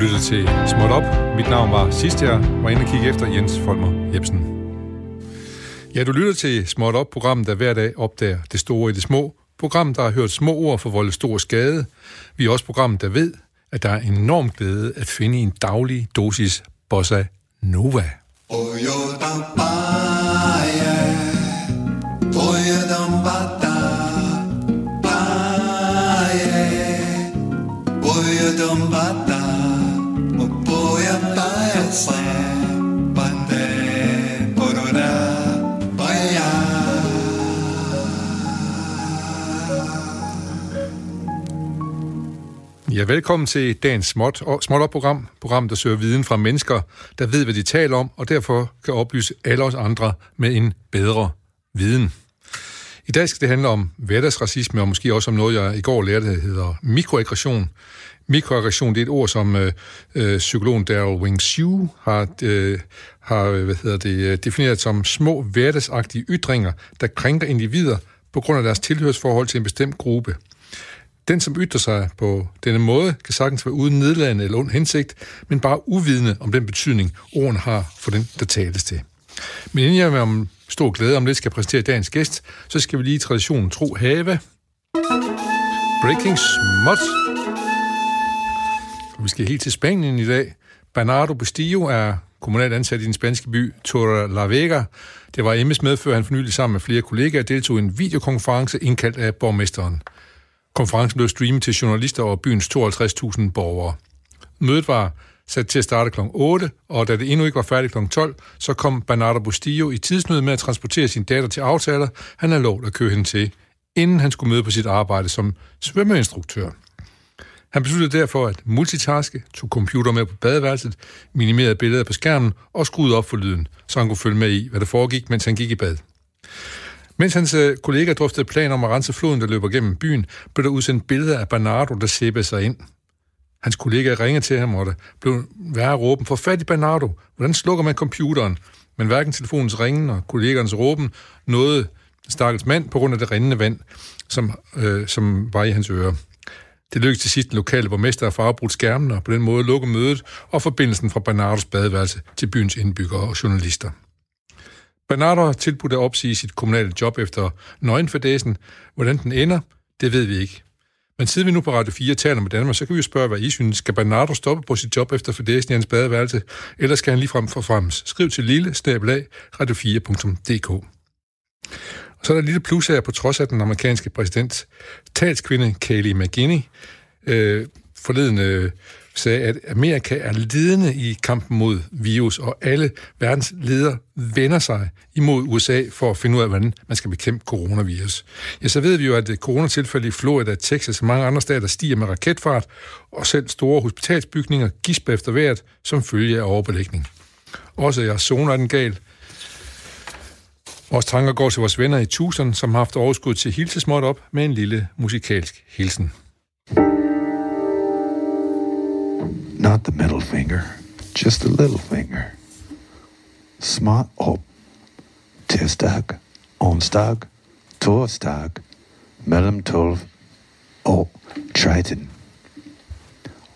lytter til Småt Op. Mit navn var sidst jeg var inde og kigge efter Jens Folmer Jebsen. Ja, du lytter til Småt Op, programmet, der hver dag opdager det store i det små. Programmet, der har hørt små ord forvolde stor skade. Vi er også programmet, der ved, at der er enorm glæde at finde en daglig dosis bossa nova. Ja, velkommen til dagens småt, småt op program, program, der søger viden fra mennesker, der ved, hvad de taler om, og derfor kan oplyse alle os andre med en bedre viden. I dag skal det handle om hverdagsracisme, og måske også om noget, jeg i går lærte, der hedder mikroaggression. Mikroaggression, det er et ord, som øh, øh psykologen Daryl Wing Xu har, øh, har øh, hvad hedder det, øh, defineret som små hverdagsagtige ytringer, der krænker individer på grund af deres tilhørsforhold til en bestemt gruppe – den, som ytrer sig på denne måde, kan sagtens være uden nedladende eller ond hensigt, men bare uvidende om den betydning, ordene har for den, der tales til. Men inden jeg med om stor glæde om lidt skal præsentere dagens gæst, så skal vi lige i traditionen tro have. Breaking Smut. Og vi skal helt til Spanien i dag. Bernardo Bustillo er kommunalt ansat i den spanske by Torre la Vega. Det var Emmes medfører, han fornyelig sammen med flere kollegaer deltog i en videokonference indkaldt af borgmesteren. Konferencen blev streamet til journalister over byens 52.000 borgere. Mødet var sat til at starte kl. 8, og da det endnu ikke var færdigt kl. 12, så kom Bernardo Bustillo i tidsnød med at transportere sin datter til aftaler, han havde lovet at køre hende til, inden han skulle møde på sit arbejde som svømmeinstruktør. Han besluttede derfor at multitaske, tog computer med på badeværelset, minimerede billeder på skærmen og skruede op for lyden, så han kunne følge med i, hvad der foregik, mens han gik i bad. Mens hans øh, kollega drøftede planer om at rense floden, der løber gennem byen, blev der udsendt billeder af Bernardo, der sæbede sig ind. Hans kollega ringede til ham, og det blev værre råben, for fat i Bernardo, hvordan slukker man computeren? Men hverken telefonens ringen og kollegernes råben nåede stakkels mand på grund af det rindende vand, som, øh, som var i hans ører. Det lykkedes til sidst den lokale borgmester at få afbrudt skærmen og på den måde lukke mødet og forbindelsen fra Bernardos badeværelse til byens indbyggere og journalister. Bernardo har tilbudt at opsige sit kommunale job efter nøgenfadæsen. Hvordan den ender, det ved vi ikke. Men siden vi nu på Radio 4 taler med Danmark, så kan vi jo spørge, hvad I synes. Skal Bernardo stoppe på sit job efter fordæsen i hans badeværelse, eller skal han ligefrem frem Skriv til lille snabelag radio4.dk. Og så er der et lille plus her, på trods af den amerikanske præsident, talskvinde Kayleigh McGinney, øh, forleden øh, sagde, at Amerika er ledende i kampen mod virus, og alle verdens ledere vender sig imod USA for at finde ud af, hvordan man skal bekæmpe coronavirus. Ja, så ved vi jo, at øh, coronatilfælde i Florida, Texas og mange andre stater stiger med raketfart, og selv store hospitalsbygninger gisper efter vejret som følge af overbelægning. Også i Arizona er den gal. Vores tanker går til vores venner i Tucson, som har haft overskud til hilsesmåt op med en lille musikalsk hilsen. Not the middle finger, just the little finger. Smart op. Tirsdag, onsdag, torsdag, mellem 12 og 13.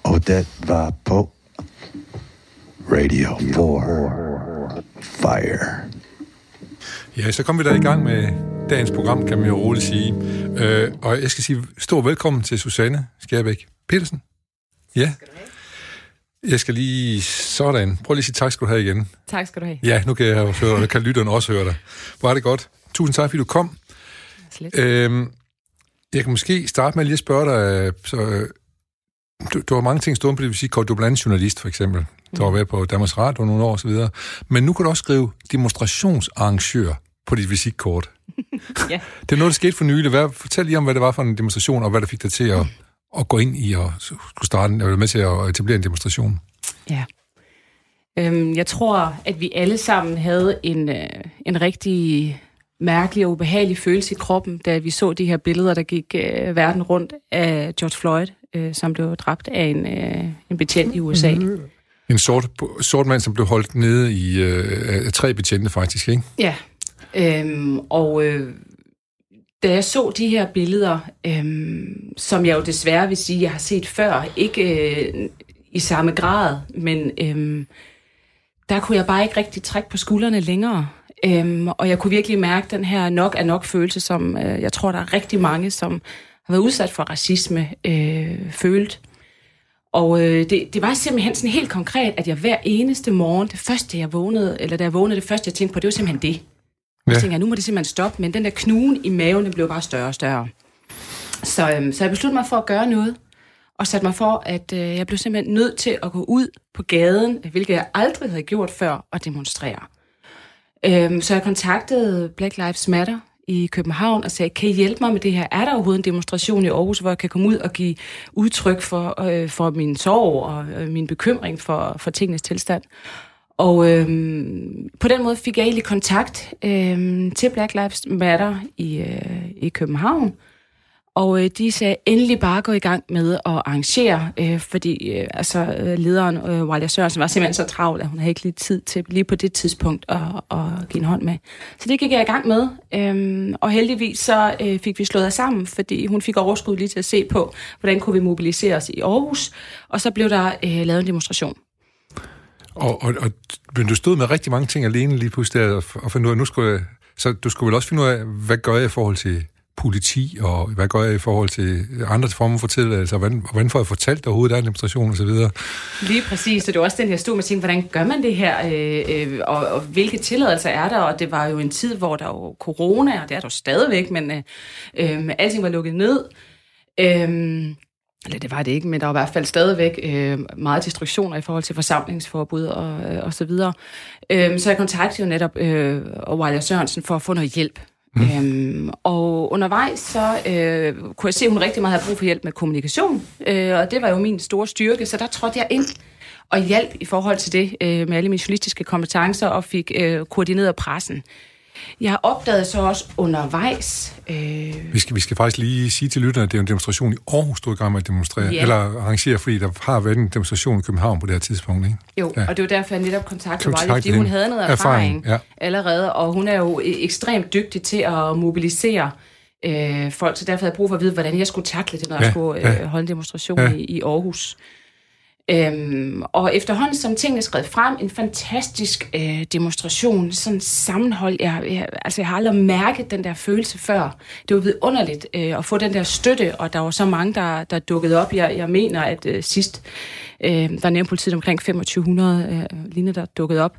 Og det var på Radio 4 Fire. Ja, så kom vi da i gang med dagens program, kan man jo roligt sige. Øh, og jeg skal sige stor velkommen til Susanne Skærbæk Petersen. Ja. Jeg skal lige... Sådan. Prøv lige at sige tak skal du have igen. Tak skal du have. Ja, nu kan jeg høre dig. Kan lytteren også høre dig. Hvor er det godt. Tusind tak, fordi du kom. Slet. Øhm, jeg kan måske starte med lige at spørge dig. Så, øh, du, du har mange ting stående på det visikort. Du er blandt andet journalist, for eksempel. Du har mm. været på Danmarks Radio nogle år osv. Men nu kan du også skrive demonstrationsarrangør på dit visitkort. ja. Det er noget, der skete for nylig. Hvad, fortæl lige om, hvad det var for en demonstration, og hvad der fik dig til at at gå ind i og skulle starte, eller med til at etablere en demonstration? Ja. Øhm, jeg tror, at vi alle sammen havde en, øh, en rigtig mærkelig og ubehagelig følelse i kroppen, da vi så de her billeder, der gik øh, verden rundt af George Floyd, øh, som blev dræbt af en, øh, en betjent i USA. En sort, sort mand, som blev holdt nede i øh, af tre betjente faktisk, ikke? Ja. Øhm, og øh, da jeg så de her billeder, øhm, som jeg jo desværre vil sige, jeg har set før, ikke øh, i samme grad, men øhm, der kunne jeg bare ikke rigtig trække på skuldrene længere. Øhm, og jeg kunne virkelig mærke den her nok er nok følelse, som øh, jeg tror, der er rigtig mange, som har været udsat for racisme, øh, følt. Og øh, det, det var simpelthen sådan helt konkret, at jeg hver eneste morgen, det første jeg vågnede, eller da jeg vågnede, det første jeg tænkte på, det var simpelthen det. Ja. Jeg tænkte, nu må det simpelthen stoppe, men den der knugen i maven, den blev bare større og større. Så, øhm, så jeg besluttede mig for at gøre noget, og satte mig for, at øh, jeg blev simpelthen nødt til at gå ud på gaden, hvilket jeg aldrig havde gjort før, og demonstrere. Øhm, så jeg kontaktede Black Lives Matter i København og sagde, kan I hjælpe mig med det her? Er der overhovedet en demonstration i Aarhus, hvor jeg kan komme ud og give udtryk for, øh, for min sorg og øh, min bekymring for, for tingenes tilstand? Og øhm, på den måde fik jeg egentlig kontakt øhm, til Black Lives Matter i, øh, i København, og øh, de sagde endelig bare gå i gang med at arrangere, øh, fordi øh, altså, øh, lederen, øh, Walter Sørensen, var simpelthen så travl, at hun havde ikke lige tid til lige på det tidspunkt at, at give en hånd med. Så det gik jeg i gang med, øh, og heldigvis så øh, fik vi slået os sammen, fordi hun fik overskud lige til at se på, hvordan kunne vi mobilisere os i Aarhus, og så blev der øh, lavet en demonstration. Og, og, og men du stod med rigtig mange ting alene lige pludselig, og, og fandt ud af, nu skulle jeg, så du skulle vel også finde ud af, hvad gør jeg i forhold til politi, og hvad gør jeg i forhold til andre former for tilladelser, altså, hvordan, hvordan får jeg fortalt overhovedet, der er en demonstration osv.? Lige præcis, så det var også den her stod med ting, hvordan gør man det her, øh, øh, og, og hvilke tilladelser er der, og det var jo en tid, hvor der var corona, og det er der jo stadigvæk, men øh, øh alting var lukket ned. Øh, eller det var det ikke, men der var i hvert fald stadigvæk øh, meget destruktioner i forhold til forsamlingsforbud og, øh, og så videre. Øh, så jeg kontaktede jo netop øh, Wilder Sørensen for at få noget hjælp. Mm. Øhm, og undervejs så øh, kunne jeg se, at hun rigtig meget havde brug for hjælp med kommunikation, øh, og det var jo min store styrke, så der trådte jeg ind og hjælp i forhold til det øh, med alle mine journalistiske kompetencer og fik øh, koordineret pressen. Jeg opdagede så også undervejs... Øh... Vi, skal, vi skal faktisk lige sige til lytterne, at det er en demonstration i Aarhus, du er i gang med at demonstrere, ja. eller arrangere, fordi der har været en demonstration i København på det her tidspunkt, ikke? Jo, ja. og det var derfor, jeg netop kontaktede Kontakt Vejle, fordi hun havde noget erfaring, erfaring ja. allerede, og hun er jo e- ekstremt dygtig til at mobilisere øh, folk, så derfor havde jeg brug for at vide, hvordan jeg skulle takle det, når ja, jeg skulle øh, ja. holde en demonstration ja. i, i Aarhus. Øhm, og efterhånden som tingene skred frem, en fantastisk øh, demonstration, sådan sammenhold. Jeg, jeg, altså, jeg har aldrig mærket den der følelse før. Det var vidunderligt øh, at få den der støtte, og der var så mange, der, der dukkede op. Jeg, jeg mener, at øh, sidst, øh, der nævnte politiet omkring 2500 øh, lignende, der dukkede op.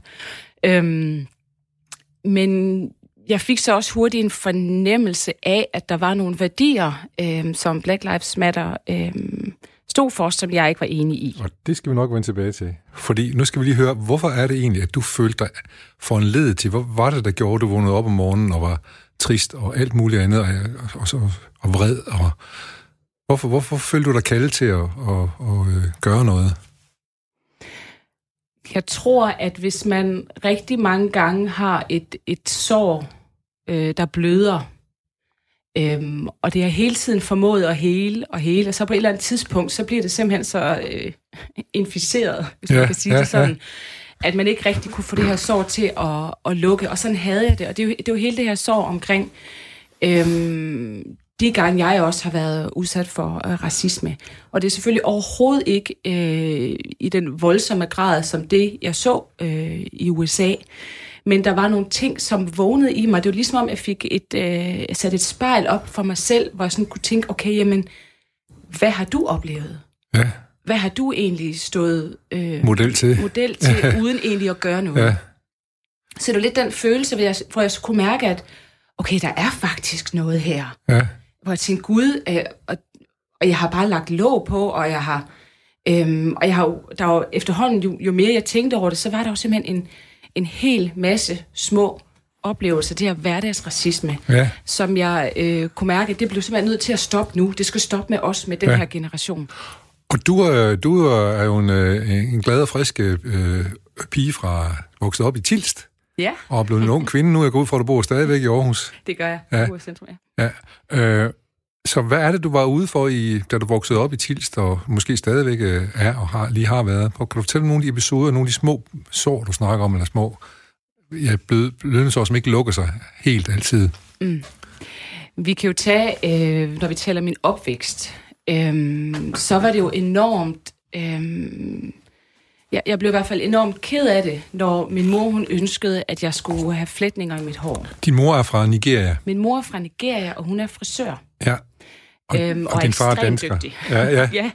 Øhm, men jeg fik så også hurtigt en fornemmelse af, at der var nogle værdier, øh, som Black Lives Matter... Øh, stod for, som jeg ikke var enig i. Og det skal vi nok vende tilbage til. Fordi nu skal vi lige høre, hvorfor er det egentlig, at du følte dig for en led til? Hvad var det, der gjorde, at du vågnede op om morgenen og var trist og alt muligt andet, og, og, og, og vred? Og hvorfor, hvorfor følte du dig kaldet til at, at, at, at øh, gøre noget? Jeg tror, at hvis man rigtig mange gange har et, et sår, øh, der bløder, Øhm, og det har hele tiden formået at hele og hele, og så på et eller andet tidspunkt, så bliver det simpelthen så øh, inficeret, hvis ja, man kan sige ja, det sådan, ja. at man ikke rigtig kunne få det her sår til at, at lukke, og sådan havde jeg det, og det er jo, det er jo hele det her sår omkring øhm, de gange, jeg også har været udsat for øh, racisme. Og det er selvfølgelig overhovedet ikke øh, i den voldsomme grad, som det, jeg så øh, i USA. Men der var nogle ting, som vågnede i mig. Det var ligesom om, jeg fik et, øh, sat et spejl op for mig selv, hvor jeg sådan kunne tænke, okay, jamen, hvad har du oplevet? Ja. Hvad har du egentlig stået øh, model til, model til ja. uden egentlig at gøre noget? Ja. Så det var lidt den følelse, hvor jeg, hvor jeg kunne mærke, at okay, der er faktisk noget her. Ja. Hvor jeg tænkte, Gud, øh, og, og jeg har bare lagt låg på, og jeg har, øhm, og jeg har der var efterhånden, jo, jo mere jeg tænkte over det, så var der jo simpelthen en, en hel masse små oplevelser, det her hverdagsracisme, ja. som jeg øh, kunne mærke, det blev simpelthen nødt til at stoppe nu. Det skal stoppe med os, med den ja. her generation. Og du er, du er jo en, øh, en glad og frisk øh, pige fra vokset op i Tilst. Ja. Og er blevet en ung kvinde. Nu er jeg gået fra, at du bor stadigvæk i Aarhus. Det gør jeg. Ja. Jeg bor i centrum, ja. ja. Øh, så hvad er det, du var ude for, i, da du voksede op i Tilst, og måske stadigvæk øh, er og har, lige har været? Kan du fortælle nogle af de episoder, nogle af de små sår, du snakker om, eller små ja, blødningsår, som ikke lukker sig helt altid? Mm. Vi kan jo tage, øh, når vi taler min opvækst, øh, så var det jo enormt Øhm, jeg, jeg blev i hvert fald enormt ked af det, når min mor hun ønskede, at jeg skulle have flætninger i mit hår. Din mor er fra Nigeria. Min mor er fra Nigeria, og hun er frisør. Ja. Og, Øhm, og, og din far er dansker. dygtig. Ja, ja. Ja.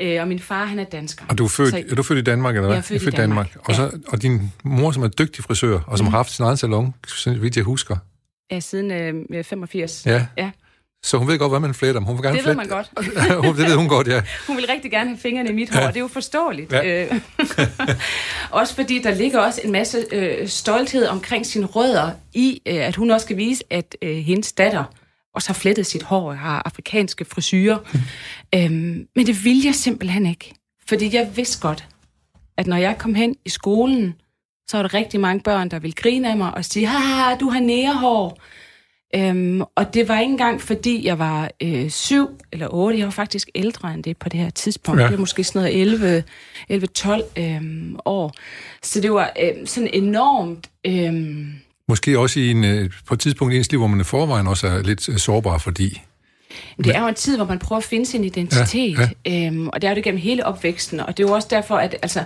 Øh, og min far, han er dansker. Og du er født, Så- er du født i Danmark, eller hvad? Jeg er født i i Danmark, Og, så, og din mor, som er dygtig frisør, og som har haft sin egen salon, så vidt jeg husker. Ja, siden øh, 85. Ja. ja. Så hun ved godt, hvad man fletter. Hun vil gerne Det ved flette. man godt. Hun- det ved hun godt, ja. Hun vil rigtig gerne have fingrene i mit hår, Ja. ja. det er jo forståeligt. Ja. Øh, også fordi der ligger også en masse øh, stolthed omkring sine rødder i, øh, at hun også skal vise, at øh, hendes datter også har flettet sit hår og har afrikanske frisyrer. øhm, men det vil jeg simpelthen ikke. Fordi jeg vidste godt, at når jeg kom hen i skolen, så var der rigtig mange børn, der ville grine af mig og sige, haha, du har nærehår. Øhm, og det var ikke engang, fordi jeg var øh, syv eller otte. Jeg var faktisk ældre end det på det her tidspunkt. Ja. Det var måske sådan noget 11, 11-12 øhm, år. Så det var øh, sådan enormt... Øhm, Måske også i en, øh, på et tidspunkt i ens liv, hvor man i forvejen også er lidt øh, sårbar, fordi... det er jo en tid, hvor man prøver at finde sin identitet. Ja, Ja, Øhm, og det er jo det gennem hele opvæksten. Og det er jo også derfor, at altså,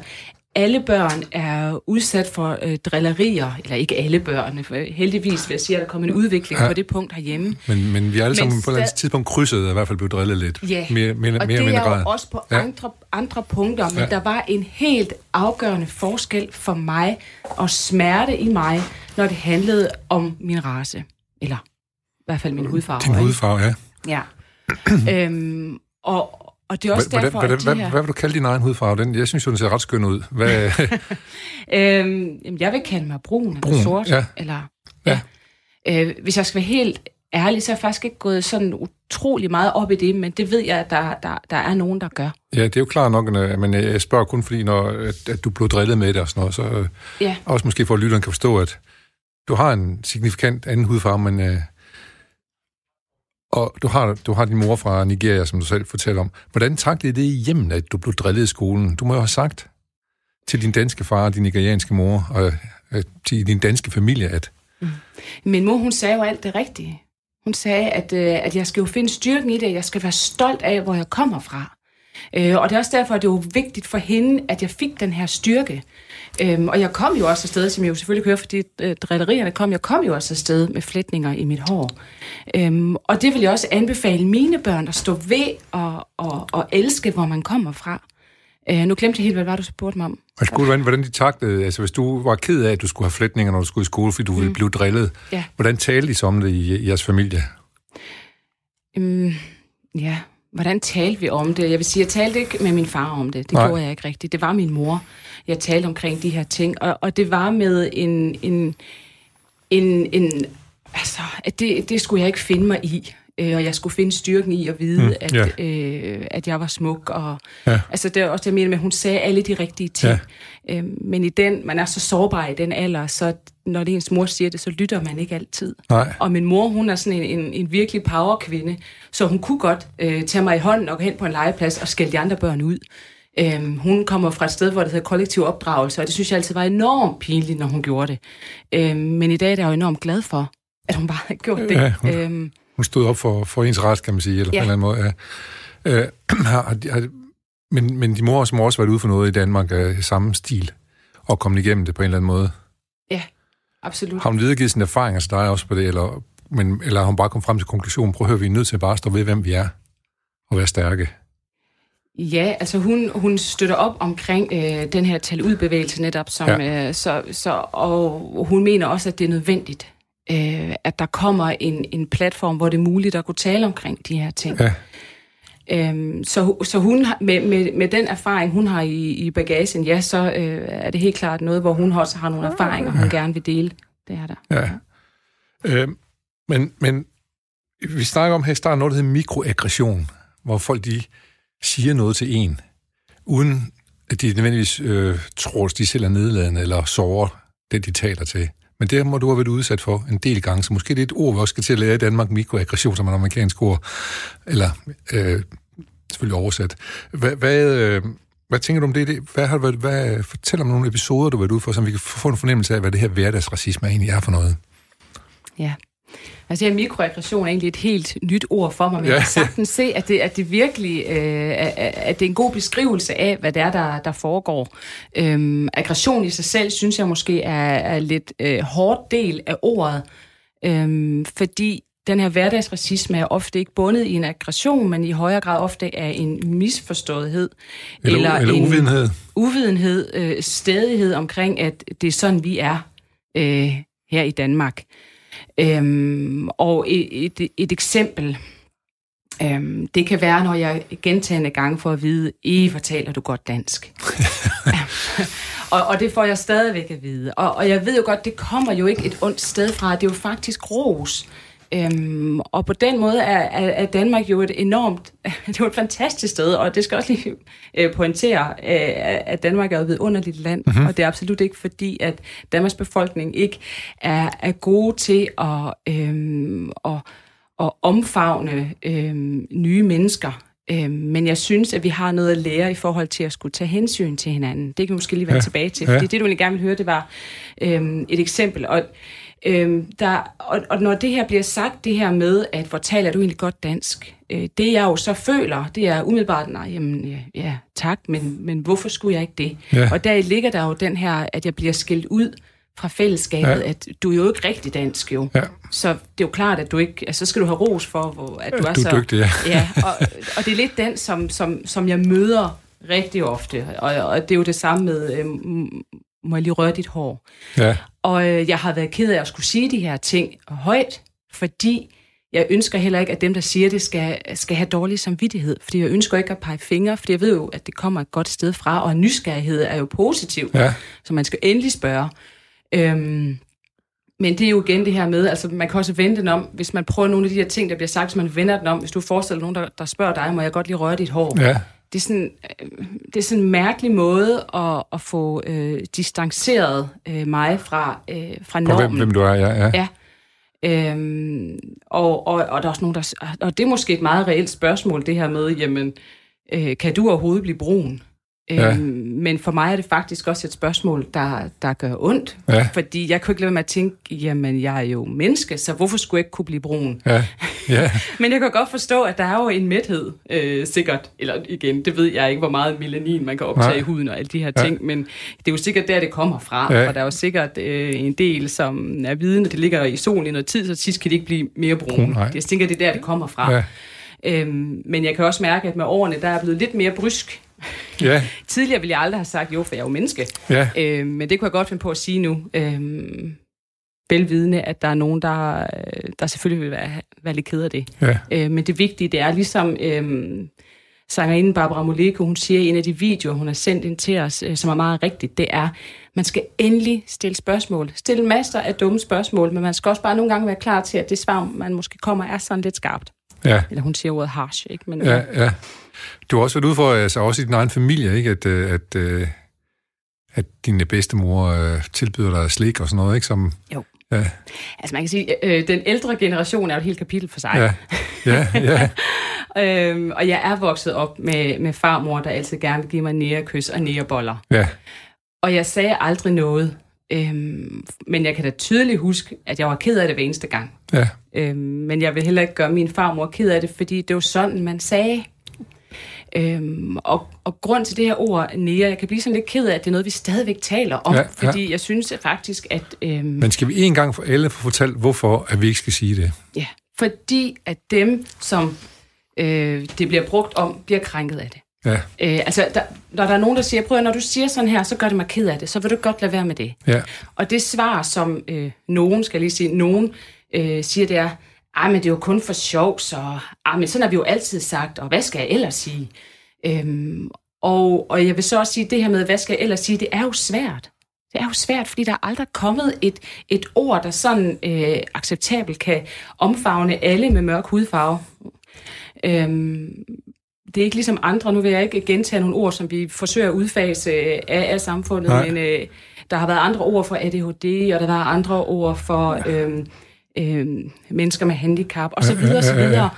alle børn er udsat for øh, drillerier. Eller ikke alle børn. For heldigvis vil jeg sige, at der er kommet en udvikling Ja. på det punkt herhjemme. Men, men vi er alle Men sammen på et eller andet sta- tidspunkt krydset, i hvert fald blevet drillet lidt. Ja, Mere, mere, og mere det er grad. jo også på Ja. andre, andre punkter, men Ja. der var en helt afgørende forskel for mig og smerte i mig, når det handlede om min race. Eller i hvert fald min hudfarve. Din hudfarve, ja. Ja. øhm, og, og det er også Hvordan, derfor, hvordan, at hvad, de her... hvad vil du kalde din egen hudfarve? Den, jeg synes jo, den ser ret skøn ud. Hvad, Øhm, jeg vil kalde mig brun eller Brun, sort. ja. Eller, Ja. Øh, hvis jeg skal være helt ærlig, så er jeg faktisk ikke gået sådan utrolig meget op i det, men det ved jeg, at der, der, der er nogen, der gør. ja, det er jo klart nok, øh, men jeg jeg spørger kun fordi, når, at, at du blev drillet med det og sådan noget, så øh, Ja. også måske for at lytteren kan forstå, at du har en signifikant anden hudfarve, men... Øh, og du har, du har din mor fra Nigeria, som du selv fortæller om. Hvordan taklede det i hjemmet, at du blev drillet i skolen? Du må jo have sagt til din danske far og din nigerianske mor, og øh, til din danske familie, at mm. Min mor, hun sagde jo alt det rigtige. Hun sagde, at, øh, at jeg skal jo finde styrken i det, jeg skal være stolt af, hvor jeg kommer fra. Øh, og det er også derfor, at det var vigtigt for hende, at jeg fik den her styrke. Øhm, og jeg kom jo også afsted, som jeg jo selvfølgelig kører, fordi øh, drillerierne kom, jeg kom jo også afsted med flætninger i mit hår. Øhm, og det vil jeg også anbefale mine børn at stå ved og, og, og elske, hvor man kommer fra. Øh, nu glemte jeg helt, hvad det var, du spurgte mig om. Og skulle hvordan, hvordan de taklede, altså hvis du var ked af, at du skulle have flætninger, når du skulle i skole, fordi du ville blive drillet, Ja. hvordan talte de så om det i, i jeres familie? Øhm, ja, hvordan talte vi om det? Jeg vil sige, jeg talte ikke med min far om det. Det Nej. Gjorde jeg ikke rigtigt. Det var min mor, jeg talte omkring de her ting. Og, og det var med en... en, en, en altså, at det, det skulle jeg ikke finde mig i. Øh, og jeg skulle finde styrken i at vide, Mm, at, ja. øh, at jeg var smuk. Og, Ja. Altså, det er også det, jeg mener med, at hun sagde alle de rigtige ting. Ja. Øh, men i den, man er så sårbar i den alder, så når det ens mor siger det, så lytter man ikke altid. Nej. Og min mor, hun er sådan en, en, en virkelig powerkvinde, så hun kunne godt øh, tage mig i hånden og gå hen på en legeplads og skælde de andre børn ud. Øhm, hun kommer fra et sted, hvor det hedder kollektiv opdragelse, og det synes jeg altid var enormt pinligt, når hun gjorde det. Øhm, men i dag er jeg jo enormt glad for, at hun bare har gjort det. Ja, hun- øhm, Hun stod op for, for ens ret, kan man sige, eller ja. På en eller anden måde. Ja. Øh, har, har, men, men din mor som også været ude for noget i Danmark af samme stil, og kommet igennem det på en eller anden måde. ja, absolut. Har hun videregivet sine erfaringer til dig også på det, eller, men, eller har hun bare kommet frem til konklusionen, prøv at høre, vi er nødt til bare at stå ved, hvem vi er, og være stærke? Ja, altså hun, hun støtter op omkring øh, den her tal ud bevægelse netop, som, ja. øh, så, så, og hun mener også, at det er nødvendigt, øh, at der kommer en, en platform, hvor det er muligt at kunne tale omkring de her ting. Ja. Øhm, så, så hun med, med, med den erfaring, hun har i, i bagagen, ja, så øh, er det helt klart noget, hvor hun også har nogle erfaringer, hun gerne vil dele. Det er der. Ja. Øh, men, men vi snakker om her i starten noget, der hedder mikroaggression, hvor folk de siger noget til en, uden at de nødvendigvis øh, tror, at de selv er nedladende eller sårer det, de taler til. Men det må du have været udsat for en del gange, så måske det er et ord, vi også skal til at lære i Danmark, mikroaggression, som er et amerikansk ord, eller øh, selvfølgelig oversat. Hvad, hvad, øh, hvad tænker du om det? Det- Hvad har du været, hvad, fortæl om nogle episoder, du har været ude for, så vi kan få en fornemmelse af, hvad det her hverdagsracisme egentlig er for noget. Ja. Altså, ja, mikroaggression er egentlig et helt nyt ord for mig, men ja. jeg kan sagtens se, at det, at det virkelig øh, at det er en god beskrivelse af, hvad det er, der, der foregår. Øhm, aggression i sig selv, synes jeg måske er, er lidt øh, hårdt del af ordet, øhm, fordi den her hverdagsracisme er ofte ikke bundet i en aggression, men i højere grad ofte er en misforståethed. Eller, eller, eller en uvidenhed. Uvidenhed, øh, stedighed omkring, at det er sådan, vi er øh, her i Danmark. Øhm, og et, et, et eksempel, øhm, det kan være, når jeg gentagende gange får at vide, I fortaler du godt dansk. og, og det får jeg stadigvæk at vide. Og, og jeg ved jo godt, det kommer jo ikke et ondt sted fra. Det er jo faktisk ros. Øhm, og på den måde er, er, er Danmark jo et enormt, det er jo et fantastisk sted, og det skal også lige øh, pointere, øh, at Danmark er et vidunderligt land, mm-hmm. og det er absolut ikke fordi, at Danmarks befolkning ikke er, er gode til at, øh, at, at omfavne øh, nye mennesker. Øh, men jeg synes, at vi har noget at lære i forhold til at skulle tage hensyn til hinanden. Det kan vi måske lige vende ja. tilbage til, fordi ja. det, du egentlig gerne vil høre, det var øh, et eksempel. Og Øhm, der, og, og når det her bliver sagt, det her med, at hvor taler du egentlig godt dansk, øh, det jeg jo så føler, det er umiddelbart, nej, jamen, ja, ja tak, men, men hvorfor skulle jeg ikke det? Ja. Og der ligger der jo den her, at jeg bliver skilt ud fra fællesskabet, ja. at du er jo ikke rigtig dansk jo. Ja. Så det er jo klart, at du ikke, altså så skal du have ros for, hvor, at du er, du er så... dygtig, ja. ja og, og det er lidt den, som, som, som jeg møder rigtig ofte, og, og det er jo det samme med, øh, må jeg lige røre dit hår? Ja. Og øh, jeg har været ked af at skulle sige de her ting højt, fordi jeg ønsker heller ikke, at dem, der siger det, skal, skal have dårlig samvittighed. Fordi jeg ønsker ikke at pege fingre, fordi jeg ved jo, at det kommer et godt sted fra, og nysgerrighed er jo positiv, ja. så man skal endelig spørge. Øhm, men det er jo igen det her med, altså man kan også vende den om, hvis man prøver nogle af de her ting, der bliver sagt, så man vender den om. Hvis du forestiller nogen, der, der spørger dig, må jeg godt lige røre dit hår? Ja det er sådan, øh, det er sådan en mærkelig måde at, at få øh, distanceret øh, mig fra, øh, fra normen. hvem, hvem du er, ja. ja. ja. Øhm, og, og, og der er også nogen, der... Og det er måske et meget reelt spørgsmål, det her med, jamen, øh, kan du overhovedet blive brun? Ja. Øhm, men for mig er det faktisk også et spørgsmål, der, der gør ondt. Ja. Fordi jeg kunne ikke lade med at tænke, jamen jeg er jo menneske, så hvorfor skulle jeg ikke kunne blive brun? Ja. Ja. men jeg kan godt forstå, at der er jo en mæthed, øh, sikkert. Eller igen, det ved jeg ikke, hvor meget melanin man kan optage Nej. i huden og alle de her ja. ting. Men det er jo sikkert der, det kommer fra. Ja. Og der er jo sikkert øh, en del, som er viden, det ligger i solen i noget tid, så sidst kan de ikke blive mere brune. Brun, jeg tænker, det er der, det kommer fra. Ja. Øhm, men jeg kan også mærke, at med årene, der er blevet lidt mere brysk Ja. Tidligere ville jeg aldrig have sagt, jo, for jeg er jo menneske. Ja. Øh, men det kunne jeg godt finde på at sige nu. Øh, velvidende, at der er nogen, der, der selvfølgelig vil være, være lidt ked af det. Ja. Øh, men det vigtige, det er ligesom... Øh, sangerinde Barbara Moleko, hun siger i en af de videoer, hun har sendt ind til os, øh, som er meget rigtigt, det er, man skal endelig stille spørgsmål. Stille masser af dumme spørgsmål, men man skal også bare nogle gange være klar til, at det svar, man måske kommer, er sådan lidt skarpt. Ja. Eller hun siger ordet harsh, ikke? Men, ja, ja. Du har også været ude for, altså også i din egen familie, ikke? At, øh, at, at, øh, at din bedstemor øh, tilbyder dig slik og sådan noget, ikke? Som, jo. Ja. Altså man kan sige, øh, den ældre generation er jo et helt kapitel for sig. Ja, ja, ja. øhm, og jeg er vokset op med, med farmor, der altid gerne vil give mig nærekys og næreboller. Ja. Og jeg sagde aldrig noget. Øhm, men jeg kan da tydeligt huske, at jeg var ked af det hver eneste gang. Ja. Øhm, men jeg vil heller ikke gøre min farmor ked af det, fordi det var sådan, man sagde. Øhm, og, og grund til det her ord, nære, jeg kan blive sådan lidt ked af, at det er noget, vi stadigvæk taler om, ja, ja. fordi jeg synes faktisk, at... Øhm, Men skal vi en gang for alle få fortalt, hvorfor at vi ikke skal sige det? Ja, fordi at dem, som øh, det bliver brugt om, bliver krænket af det. Ja. Øh, altså, der, når der er nogen, der siger, prøv at, når du siger sådan her, så gør det mig ked af det, så vil du godt lade være med det. Ja. Og det svar, som øh, nogen, skal lige sige, nogen øh, siger, det er, ej, men det er jo kun for sjov, så ej, men sådan har vi jo altid sagt, og hvad skal jeg ellers sige? Øhm, og, og jeg vil så også sige, det her med, hvad skal jeg ellers sige, det er jo svært. Det er jo svært, fordi der er aldrig kommet et, et ord, der sådan øh, acceptabelt kan omfavne alle med mørk hudfarve. Øhm, det er ikke ligesom andre, nu vil jeg ikke gentage nogle ord, som vi forsøger at udfase af, af samfundet, Nej. men øh, der har været andre ord for ADHD, og der var andre ord for øh, øh, mennesker med handicap, og så videre, og så videre.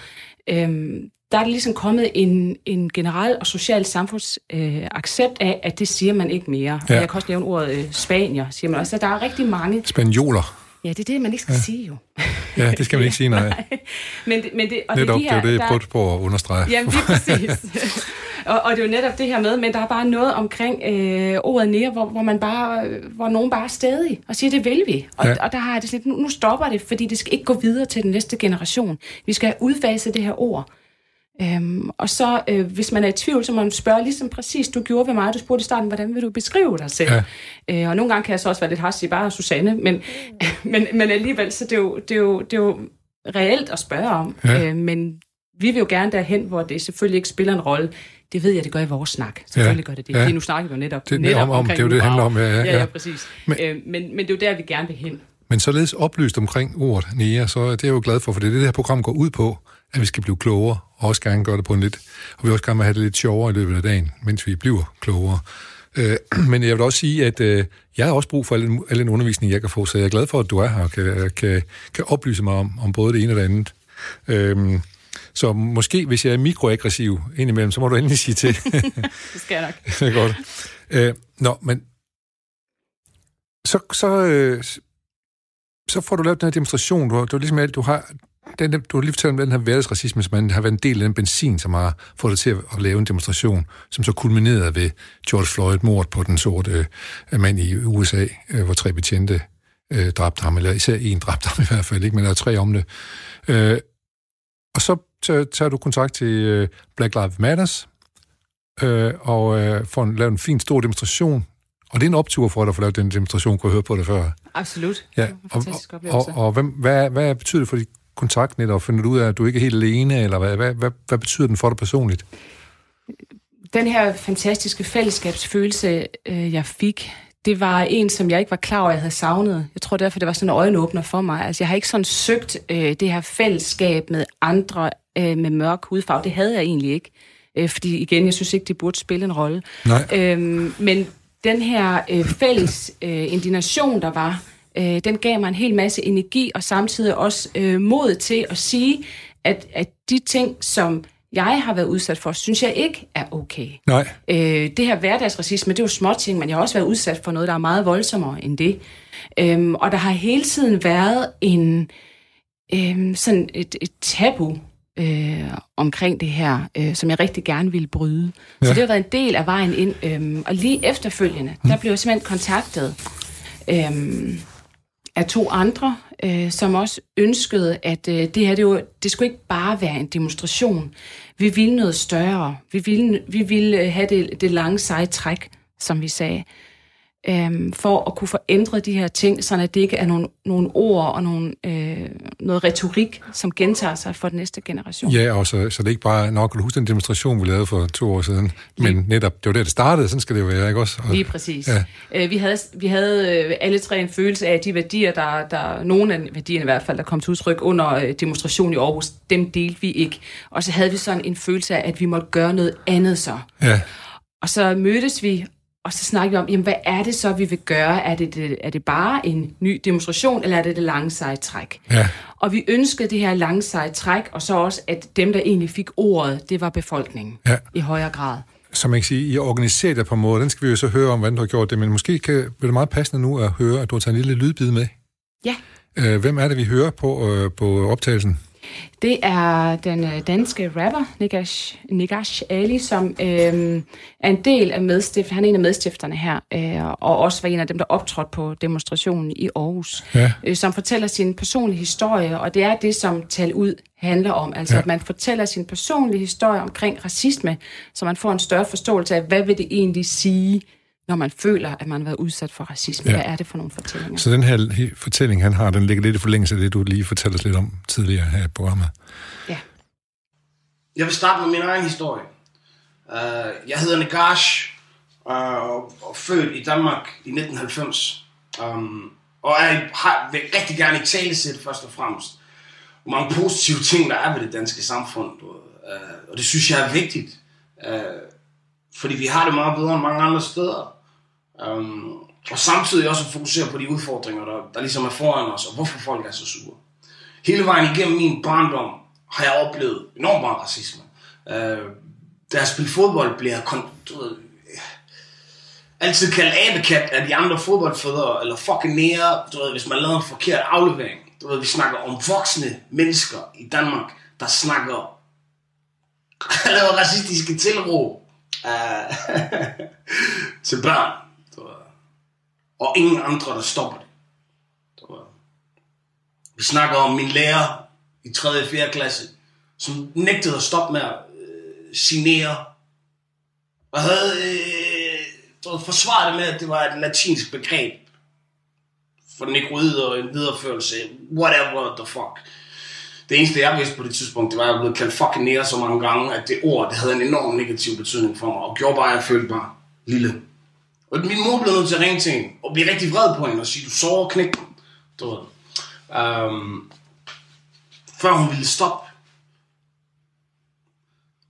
Øh, der er ligesom kommet en, en generel og social samfundsaccept øh, af, at det siger man ikke mere. Ja. Jeg kan også nævne ordet øh, spanier, siger man også. Der er rigtig mange... Spanioler. Ja, det er det, man ikke skal ja. sige jo. Ja, det skal man ikke sige, nej. nej. Men, det- men det, og Netop, det, er de det er det, jeg prøvede på at understrege. Ja, lige præcis. og, og det er jo netop det her med, men der er bare noget omkring øh, ordet nære, hvor, hvor, man bare, øh, hvor nogen bare er stadig og siger, det vil vi. Og, Ja. og der har det sådan nu, nu stopper det, fordi det skal ikke gå videre til den næste generation. Vi skal have udfaset det her ord. Øhm, og så, øh, hvis man er i tvivl, så må man spørge, ligesom præcis du gjorde ved mig, du spurgte i starten, hvordan vil du beskrive dig selv? Ja. Øh, og nogle gange kan jeg så også være lidt hastig, bare Susanne, men, men, men alligevel, så det er, jo, det, er jo, det er jo reelt at spørge om. Ja. Øh, men vi vil jo gerne derhen, hvor det selvfølgelig ikke spiller en rolle. Det ved jeg, det gør i vores snak. Selvfølgelig gør det det. Ja. Ja. Fordi nu snakker vi jo netop, Det- netop om- om- det er jo det, det handler om, ja, ja, ja, ja. ja præcis. Men- øh, men, men det er jo der, vi gerne vil hen. Men således oplyst omkring ordet nære, så er det er jeg jo glad for, for det er det, det her program går ud på, at vi skal blive klogere, og også gerne gøre det på en lidt, og vi også gerne vil have det lidt sjovere i løbet af dagen, mens vi bliver klogere. Øh, men jeg vil også sige, at øh, jeg har også brug for al den, al den undervisning, jeg kan få, så jeg er glad for, at du er her og kan, kan, kan oplyse mig om, om både det ene og det andet. Øhm, så måske, hvis jeg er mikroaggressiv indimellem, så må du endelig sige til. Det skal jeg nok. det er godt. Øh, nå, men så, så, øh, så får du lavet den her demonstration. Du du har ligesom alt, du har, den, du har lige fortalt om den her hverdagsracisme, som har været en del af den benzin, som har fået dig til at, lave en demonstration, som så kulminerede ved George Floyd, mord på den sorte øh, mand i USA, øh, hvor tre betjente øh, dræbte ham, eller især en dræbte ham i hvert fald, ikke? men der er tre om det. Øh, og så tager, du kontakt til øh, Black Lives Matters, øh, og øh, får en, lavet en fin stor demonstration. Og det er en optur for dig at få lavet den demonstration, kunne jeg høre på det før. Absolut. Ja, og, og, og, og hvem, hvad, hvad betyder det for dit kontaktnet, og finder du ud af, at du ikke er helt alene, eller hvad, hvad, hvad, hvad betyder den for dig personligt? den her fantastiske fællesskabsfølelse, øh, jeg fik, det var en, som jeg ikke var klar over, jeg havde savnet. Jeg tror derfor, det var sådan en øjenåbner for mig. Altså, jeg har ikke sådan søgt øh, det her fællesskab med andre øh, med mørk hudfarve. Det havde jeg egentlig ikke. Øh, fordi igen, jeg synes ikke, det burde spille en rolle. Øhm, men den her øh, fælles øh, indignation, der var, øh, den gav mig en hel masse energi, og samtidig også øh, mod til at sige, at, at de ting, som jeg har været udsat for, synes jeg ikke er okay. Nej. Øh, det her hverdagsracisme, det er jo småting, men jeg har også været udsat for noget, der er meget voldsommere end det. Øhm, og der har hele tiden været en øhm, sådan et, et tabu øh, omkring det her, øh, som jeg rigtig gerne ville bryde. Ja. Så det har været en del af vejen ind. Øhm, og lige efterfølgende, der blev jeg simpelthen kontaktet øhm, af to andre, øh, som også ønskede, at øh, det her, det, var, det skulle ikke bare være en demonstration. Vi ville noget større. Vi ville, vi ville have det, det lange seje træk, som vi sagde, øhm, for at kunne få ændret de her ting, så det ikke er nogle, nogle ord og nogle, øh, noget retorik, som gentager sig for den næste generation. Ja, og så, så det er ikke bare nok, kan du huske den demonstration, vi lavede for to år siden, men netop, det var der, det startede, sådan skal det jo være, ikke også? Og, Lige præcis. Ja. Øh, vi havde, vi havde øh, alle tre en følelse af, at de værdier, der, der nogle af værdierne i hvert fald, der kom til udtryk under øh, demonstrationen i Aarhus, dem delte vi ikke. Og så havde vi sådan en følelse af, at vi måtte gøre noget andet så. ja, Og så mødtes vi, og så snakkede vi om, jamen, hvad er det så, vi vil gøre? Er det, det, er det bare en ny demonstration, eller er det det lange seje træk? ja, Og vi ønskede det her lange seje træk, og så også, at dem, der egentlig fik ordet, det var befolkningen Ja. i højere grad. som man kan sige, I organiserer det på en måde, den skal vi jo så høre om, hvordan du har gjort det, men måske kan, bliver det meget passende nu at høre, at du har taget en lille lydbid med. Ja. Øh, hvem er det, vi hører på, øh, på optagelsen? Det er den øh, danske rapper, Nagash, Nagash Ali, som øh, er en del af medstift. Han er en af medstifterne her, øh, og også var en af dem, der optrådte på demonstrationen i Aarhus, Ja. øh, som fortæller sin personlige historie, og det er det, som Tal Ud handler om. Altså, ja. at man fortæller sin personlige historie omkring racisme, så man får en større forståelse af, hvad vil det egentlig sige, når man føler, at man har været udsat for racisme. Ja. Hvad er det for nogle fortællinger? Så den her he- fortælling, han har, den ligger lidt i forlængelse af det, du lige fortalte os lidt om tidligere her i programmet. Ja. Jeg vil starte med min egen historie. Uh, jeg hedder Nagash, uh, og, og født i Danmark i 1990. Um, og jeg har, vil rigtig gerne i tale sætte først og fremmest. Hvor mange positive ting, der er ved det danske samfund. Du, uh, og det synes jeg er vigtigt. Uh, fordi vi har det meget bedre end mange andre steder. Um, og samtidig også at fokusere på de udfordringer, der, der ligesom er foran os, og hvorfor folk er så sure. Hele vejen igennem min barndom har jeg oplevet enormt meget racisme. Uh, da jeg spillede fodbold, blev jeg kon- du ved, altid kaldt abekat af de andre fodboldfædre, eller fucking nære, du ved, hvis man lavede en forkert aflevering. Du ved, vi snakker om voksne mennesker i Danmark, der snakker laver racistiske tilråb uh, til børn. Og ingen andre, der stopper det. Vi snakker om min lærer i 3. og 4. klasse, som nægtede at stoppe med at øh, signere. Og havde øh, forsvaret det med, at det var et latinsk begreb for nekroid og en videreførelse. Whatever the fuck. Det eneste, jeg vidste på det tidspunkt, det var, at jeg blev kaldt fucking nære så mange gange, at det ord, det havde en enorm negativ betydning for mig, og gjorde bare, at jeg følte mig lille. Og min mor blev nødt til at ringe til hende, og blive rigtig vred på hende, og sige, du sover knæk. Du ved. Um, før hun ville stoppe.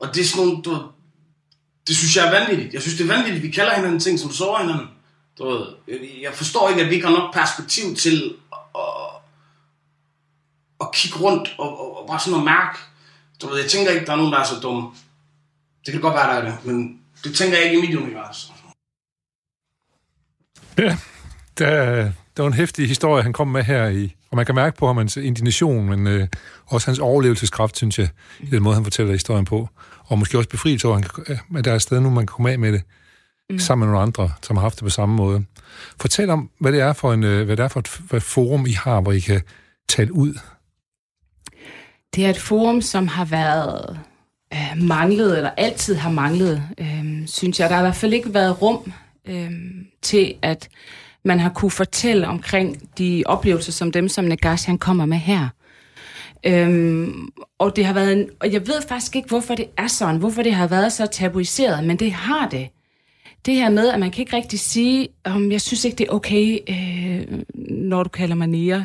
Og det er sådan nogle, du ved, det synes jeg er vanvittigt. Jeg synes, det er vanvittigt, vi kalder hinanden ting, som sover hinanden. Du ved, jeg- jeg forstår ikke, at vi ikke har nok perspektiv til at, at kigge rundt og, og, og bare sådan at mærke. Du ved, jeg tænker ikke, der er nogen, der er så dumme. Det kan godt være, der er det, men det tænker jeg ikke i mit univers. Ja, der, der var en hæftig historie, han kom med her i, og man kan mærke på ham hans indignation, men øh, også hans overlevelseskraft, synes jeg, i den måde, han fortæller historien på. Og måske også befrielse over, at der er et sted nu, man kan komme af med det, mm. sammen med nogle andre, som har haft det på samme måde. Fortæl om, hvad det er for, en, øh, hvad det er for et, hvad forum, I har, hvor I kan tale ud. Det er et forum, som har været øh, manglet, eller altid har manglet, øh, synes jeg. Der har i hvert fald ikke været rum øh, til, at man har kunne fortælle omkring de oplevelser, som dem, som Nagash han kommer med her. Øhm, og det har været en, og jeg ved faktisk ikke, hvorfor det er sådan, hvorfor det har været så tabuiseret, men det har det. Det her med, at man kan ikke rigtig sige, om jeg synes ikke, det er okay, øh, når du kalder mig nære.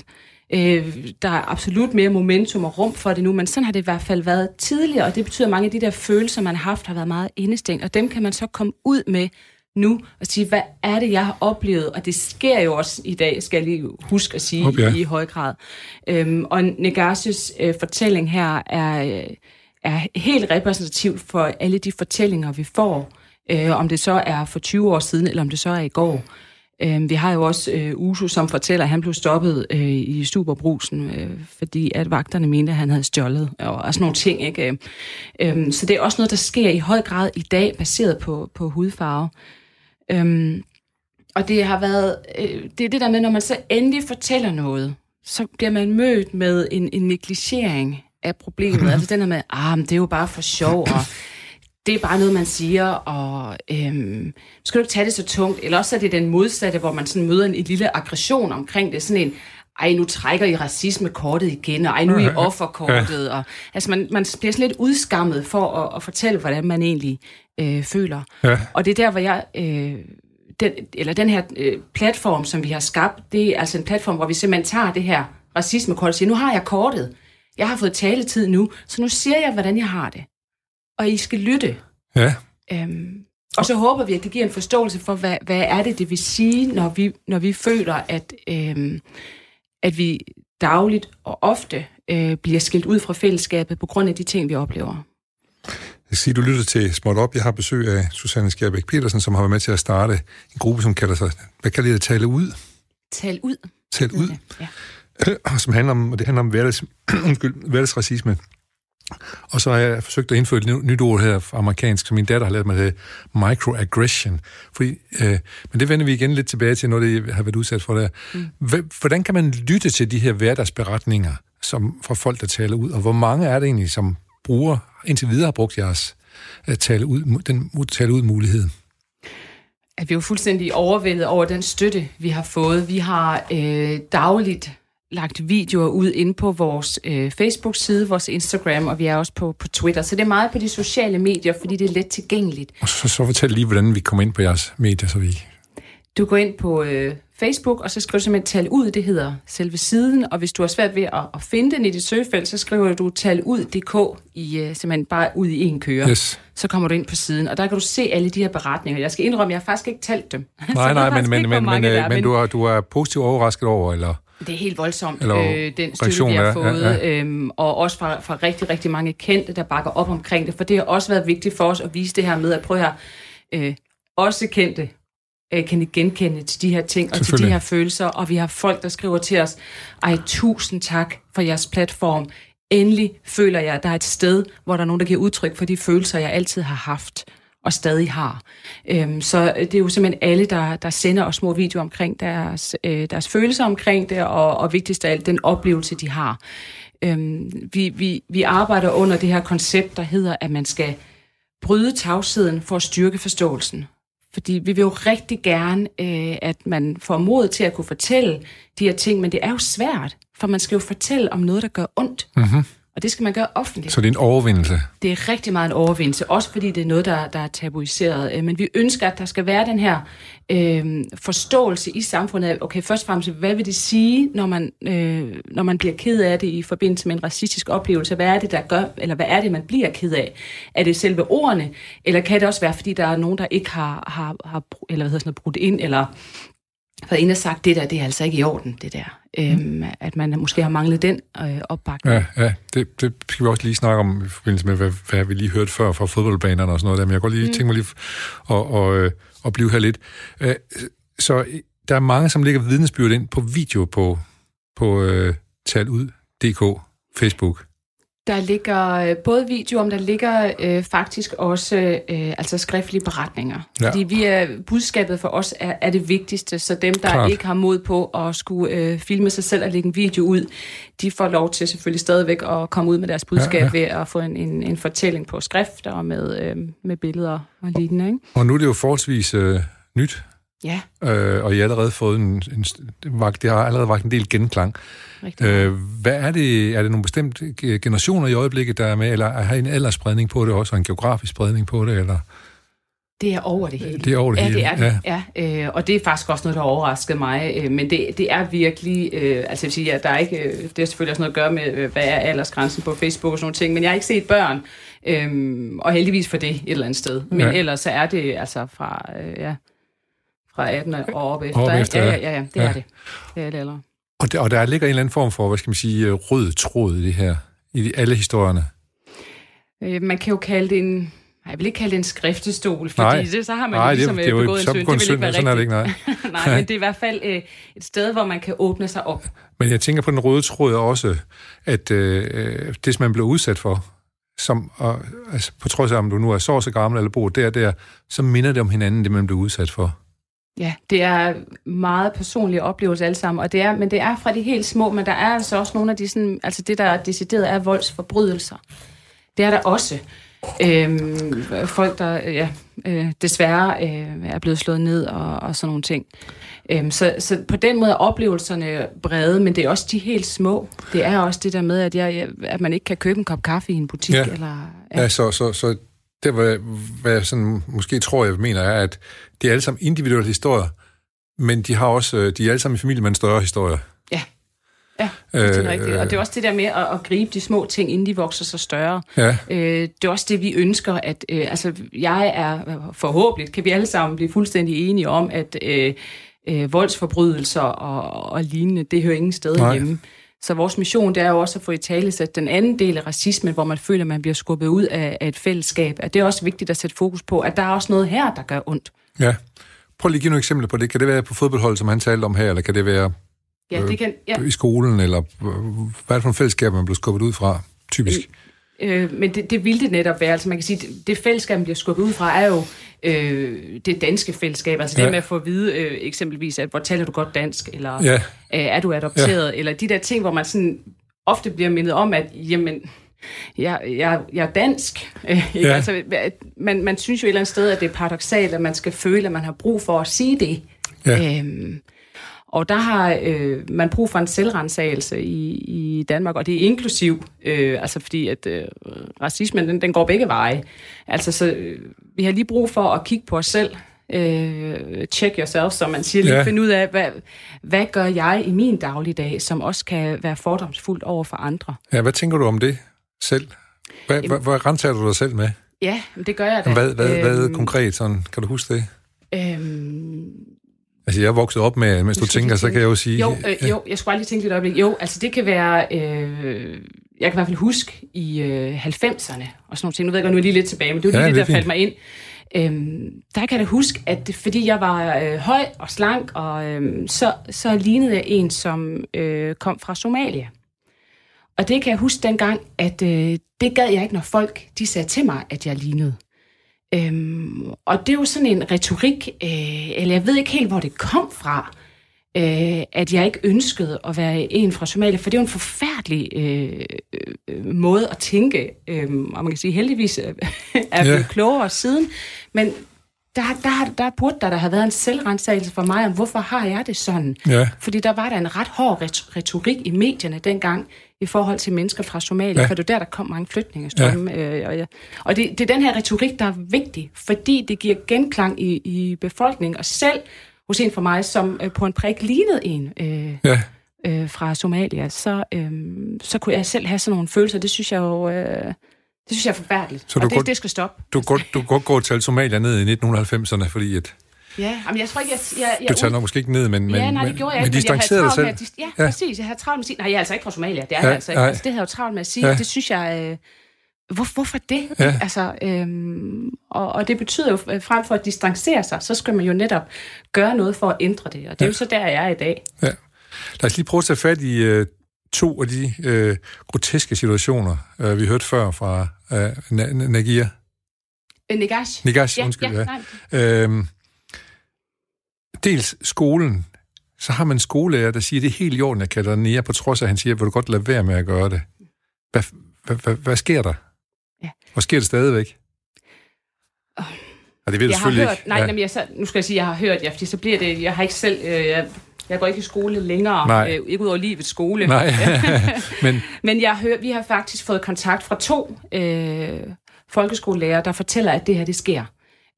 Øh, der er absolut mere momentum og rum for det nu, men sådan har det i hvert fald været tidligere, og det betyder, at mange af de der følelser, man har haft, har været meget indestængt, og dem kan man så komme ud med nu og sige, hvad er det, jeg har oplevet? Og det sker jo også i dag, skal jeg lige huske at sige, jeg. i, i høj grad. Øhm, og Negasius øh, fortælling her er, øh, er helt repræsentativt for alle de fortællinger, vi får. Øh, om det så er for 20 år siden, eller om det så er i går. Øh, vi har jo også øh, Uso, som fortæller, at han blev stoppet øh, i Superbrusen, øh, fordi at vagterne mente, at han havde stjålet, og, og sådan nogle ting. Ikke? Øh, så det er også noget, der sker i høj grad i dag, baseret på, på hudfarve. Øhm, og det har været, øh, det er det der med, når man så endelig fortæller noget, så bliver man mødt med en, en negligering af problemet. altså den her med, ah, men det er jo bare for sjov, og det er bare noget, man siger, og øhm, skal du ikke tage det så tungt? Eller også er det den modsatte, hvor man sådan møder en, en lille aggression omkring det. Sådan en, ej, nu trækker I racismekortet igen, og ej, nu er I offerkortet. Og, altså, man, man bliver sådan lidt udskammet for at, at fortælle, hvordan man egentlig øh, føler. Ja. Og det er der, hvor jeg... Øh, den, eller den her øh, platform, som vi har skabt, det er altså en platform, hvor vi simpelthen tager det her racismekort og siger, nu har jeg kortet. Jeg har fået taletid nu, så nu siger jeg, hvordan jeg har det. Og I skal lytte. Ja, Øhm, og så håber vi, at det giver en forståelse for, hvad, hvad er det, det vil sige, når vi, når vi føler, at, øhm, at vi dagligt og ofte øh, bliver skilt ud fra fællesskabet på grund af de ting, vi oplever. Jeg sige, du lytter til Småt Op. Jeg har besøg af Susanne Skjerbæk Petersen, som har været med til at starte en gruppe, som kalder sig, hvad kalder det, Tale Ud? Tal ud. Tale Ud? Ja. som handler om, og det handler om hverdags, undskyld, hverdagsracisme. Og så har jeg forsøgt at indføre et ny- nyt ord her amerikansk, som min datter har lært mig, det microaggression. Fordi, øh, men det vender vi igen lidt tilbage til, når det har været udsat for det. Mm. Hvordan kan man lytte til de her hverdagsberetninger som, fra folk, der taler ud? Og hvor mange er det egentlig, som bruger, indtil videre har brugt jeres at tale ud, den tale ud mulighed? at vi er jo fuldstændig overvældet over den støtte, vi har fået. Vi har øh, dagligt lagt videoer ud ind på vores øh, Facebook-side, vores Instagram, og vi er også på, på Twitter. Så det er meget på de sociale medier, fordi det er let tilgængeligt. Og så, så fortæl lige, hvordan vi kommer ind på jeres medier, så vi... Du går ind på øh, Facebook, og så skriver du simpelthen tal ud, det hedder selve siden, og hvis du har svært ved at, at finde den i dit søgefelt, så skriver du tal ud.dk i øh, simpelthen bare ud i en køre. Yes. Så kommer du ind på siden, og der kan du se alle de her beretninger. Jeg skal indrømme, jeg har faktisk ikke talt dem. Nej, nej, men, men, men, men, der øh, er, men du, er, du er positivt overrasket over, eller... Det er helt voldsomt, Eller øh, den støtte, vi har fået, ja, ja. Øhm, og også fra, fra rigtig, rigtig mange kendte, der bakker op omkring det, for det har også været vigtigt for os at vise det her med, at prøve her, øh, også kendte øh, kan ikke genkende til de her ting og til de her følelser, og vi har folk, der skriver til os, ej, tusind tak for jeres platform. Endelig føler jeg, at der er et sted, hvor der er nogen, der giver udtryk for de følelser, jeg altid har haft og stadig har. Øhm, så det er jo simpelthen alle, der, der sender os små videoer omkring deres, øh, deres følelser omkring det, og, og vigtigst af alt, den oplevelse, de har. Øhm, vi, vi, vi arbejder under det her koncept, der hedder, at man skal bryde tavsheden for at styrke forståelsen. Fordi vi vil jo rigtig gerne, øh, at man får mod til at kunne fortælle de her ting, men det er jo svært, for man skal jo fortælle om noget, der gør ondt. Mm-hmm. Og det skal man gøre offentligt. Så det er en overvindelse. Det er rigtig meget en overvindelse, også fordi det er noget, der, der er tabuiseret. Øh, Men vi ønsker, at der skal være den her øh, forståelse i samfundet af, okay, først og fremmest, hvad vil det sige, når man, øh, når man bliver ked af det i forbindelse med en racistisk oplevelse? Hvad er det, der gør, eller hvad er det, man bliver ked af? Er det selve ordene, eller kan det også være, fordi der er nogen, der ikke har, har, har eller hvad hedder sådan noget, brudt ind, eller været inde og sagt, det der, det er altså ikke i orden, det der. Øhm, at man måske har manglet den øh, opbakning. Ja, ja det, det skal vi også lige snakke om i forbindelse med, hvad, hvad vi lige hørte før fra fodboldbanerne og sådan noget der, men jeg kan godt lige mm. tænke mig lige og, øh, at blive her lidt. Øh, Så der er mange, som lægger vidnesbyrd ind på video på, på øh, talud.dk, Facebook. Der ligger øh, både videoer, men der ligger øh, faktisk også øh, altså skriftlige beretninger. Ja. Fordi vi er, budskabet for os er, er det vigtigste, så dem, der Klart. Ikke har mod på at skulle øh, filme sig selv og lægge en video ud, de får lov til selvfølgelig stadigvæk at komme ud med deres budskab ja. ja. ved at få en, en, en fortælling på skrift og med, øh, med billeder og lignende. Ikke? Og nu er det jo forholdsvis øh, nyt, Ja, øh, og I har allerede fået en, en, vagt- det har allerede vagt en del genklang. rigtig. Øh, hvad er det? Er det nogle bestemte ge- generationer i øjeblikket, der er med, eller har I en aldersspredning på det også, og en geografisk spredning på det, eller? Det er over det hele. Det er over det ja, hele, det er det. Ja. Ja, øh, og det er faktisk også noget, der har overrasket mig. Øh, men det, det er virkelig... Øh, altså jeg vil sige, at der er ikke... Øh, det har selvfølgelig også noget at gøre med, øh, hvad er aldersgrænsen på Facebook og sådan nogle ting. Men jeg har ikke set børn. Øh, og heldigvis for det et eller andet sted. Men Ja. ja. ellers så er det altså fra... Øh, ja, fra 18 og op efter. Op efter, ja, ja. ja, ja, det Ja. er det. Det er det allerede. Og der, og der ligger en eller anden form for, hvad skal man sige, øh, rød tråd i det her, i alle historierne. Øh, man kan jo kalde det en... Nej, jeg vil ikke kalde det en skriftestol, fordi Nej. det, så har man Nej, jo det, ligesom det er jo begået en synd. Det vil ikke være sådan er det rigtigt. ikke, nej. Nej, men det er i hvert fald øh, et sted, hvor man kan åbne sig op. Men jeg tænker på den røde tråd også, at øh, det, som man blev udsat for, som, og, altså, på trods af, om du nu er så så gammel eller bor der der, så minder det om hinanden, det man blev udsat for. Ja, det er meget personlige oplevelser alle sammen, og det er, men det er fra de helt små, men der er altså også nogle af de sådan, altså det, der er decideret er voldsforbrydelser. Det er der også. Øhm, folk, der ja, øh, desværre øh, er blevet slået ned og, og sådan nogle ting. Øhm, så, så på den måde er oplevelserne brede, men det er også de helt små. Det er også det der med, at, jeg, at man ikke kan købe en kop kaffe i en butik. Ja. Eller, Ja, ja så, så, så det, hvad, hvad jeg sådan, måske tror, jeg mener, er, at det er alle sammen individuelle historier, men de har også, øh, de er alle sammen i familie med en større historie. ja. Ja, det er Øh, rigtigt. Og det er også det der med at, at gribe de små ting, inden de vokser sig større. Ja, Øh, det er også det, vi ønsker, at øh, altså, jeg er forhåbentlig, kan vi alle sammen blive fuldstændig enige om, at øh, øh, voldsforbrydelser og, og lignende, det hører ingen sted Nej. hjemme. Så vores mission, det er jo også at få i tale sat den anden del af racismen, hvor man føler, at man bliver skubbet ud af, af et fællesskab. At det er også vigtigt at sætte fokus på, at der er også noget her, der gør ondt. ja. Prøv lige at give nogle eksempler på det. Kan det være på fodboldholdet, som han talte om her, eller kan det være Ja, det kan, ja. i skolen, eller øh, hvad er det for en fællesskab, man blev skubbet ud fra, typisk? Øh, men det, det ville det netop være. Altså man kan sige, det, det fællesskab, man bliver skubbet ud fra, er jo øh, det danske fællesskab. Altså ja. Det med at få at vide øh, eksempelvis, at hvor taler du godt dansk, eller Ja. øh, er du adopteret, ja. eller de der ting, hvor man sådan ofte bliver mindet om, at jamen, jeg, jeg, jeg er dansk. Øh, ikke? Ja. Altså, man, man synes jo et eller andet sted, at det er paradoxalt, at man skal føle, at man har brug for at sige det. Ja. Øhm, og der har øh, man brug for en selvrensagelse i, i Danmark, og det er inklusiv, øh, altså fordi at øh, racismen, den, den går begge veje. Altså så øh, vi har lige brug for at kigge på os selv, øh, check yourself, som man siger, lige Ja. finde ud af, hvad, hvad gør jeg i min dagligdag, som også kan være fordomsfuldt over for andre. ja, hvad tænker du om det selv? Hvad, hvad, hvad rentager du dig selv med? Ja, det gør jeg da. Hvad, hvad, hvad Øhm, konkret sådan? Kan du huske det? Øhm, Altså, jeg er vokset op med, mens du skal tænker, så kan jeg jo sige... Jo, øh, jo, jeg skulle lige tænke lidt øjeblik. Jo, altså det kan være... Øh, jeg kan i hvert fald huske i øh, 90'erne og sådan nogle ting. Nu ved jeg godt, nu er jeg lige lidt tilbage, men det var Ja, lige det er det, der faldt mig ind. Øhm, der kan jeg da huske, at fordi jeg var øh, høj og slank, og øhm, så, så lignede jeg en, som øh, kom fra Somalia. Og det kan jeg huske dengang, at øh, det gad jeg ikke, når folk de sagde til mig, at jeg lignede. Øhm, og det er jo sådan en retorik, øh, eller jeg ved ikke helt, hvor det kom fra, øh, at jeg ikke ønskede at være en fra Somalia, for det er jo en forfærdelig øh, øh, måde at tænke, øh, og man kan sige heldigvis øh, er blevet Ja. klogere siden, men der, der, der burde der, der have været en selvrensagelse for mig om, hvorfor har jeg det sådan? Ja. Fordi der var der en ret hård ret- retorik i medierne dengang i forhold til mennesker fra Somalia, Ja. for det var der, der kom mange flygtningestrømme. Ja. Øh, og ja. og det, det er den her retorik, der er vigtig, fordi det giver genklang i, i befolkningen, og selv hos en for mig, som øh, på en prik lignede en øh, Ja. øh, fra Somalia, så, øh, så kunne jeg selv have sådan nogle følelser. Det synes jeg jo... Øh, det synes jeg er forfærdeligt, Så du og det, godt- det skal stoppe. Du godt, du godt gå tale Somalia ned i 1990'erne, fordi at, Ja, jamen jeg tror ikke, jeg... jeg, jeg du taler nok måske ikke ned, men, men, ja, nej, det men, gjorde jeg men ikke, men jeg havde travlt med at... Ja, Ja. ja, præcis. Jeg havde travlt med at sige... Nej, jeg er altså ikke fra Somalia. Det er Ja, jeg altså ikke. Altså, det havde jeg jo travlt med at sige. Ja. Ja. Det synes jeg... Øh, hvor, hvorfor det? Ja. Ja. Altså, øhm, og, og det betyder jo, øh, frem for at distancere sig, så skal man jo netop gøre noget for at ændre det. Og det er Ja. jo så der, jeg er i dag. Ja. Lad os lige prøve at tage fat i øh, to af de øh, groteske situationer, øh, vi hørte før fra øh, Na- Na- Nagia. Øh, Negash? Nigash, ja, undskyld. ja, nej. Øhm, dels skolen. Så har man skolelærer, der siger, det er helt i orden, jeg kalder dig Nia, på trods af, at han siger, vil du godt lade være med at gøre det. Hvad, hvad, hvad, hvad sker der? Ja. Og sker det stadigvæk? Åh. Og det ved du Jeg har selvfølgelig hørt, ikke. nej, ja. jeg, så, nu skal jeg sige, at jeg har hørt, ja, fordi så bliver det, jeg har ikke selv, øh, jeg, jeg går ikke i skole længere, Nej. øh, ikke ud over livets skole. Nej, men Men jeg hør, vi har faktisk fået kontakt fra to øh, folkeskolelærer, der fortæller, at det her det sker.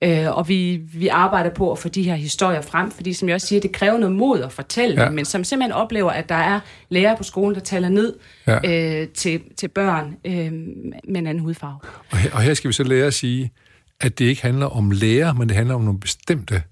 Øh, og vi, vi arbejder på at få de her historier frem, fordi som jeg også siger, det kræver noget mod at fortælle Ja. det, men som simpelthen oplever, at der er lærere på skolen, der taler ned ja. øh, til, til børn øh, med en anden hudfarve. Og her, og her skal vi så lære at sige, at det ikke handler om lærer, men det handler om nogle bestemte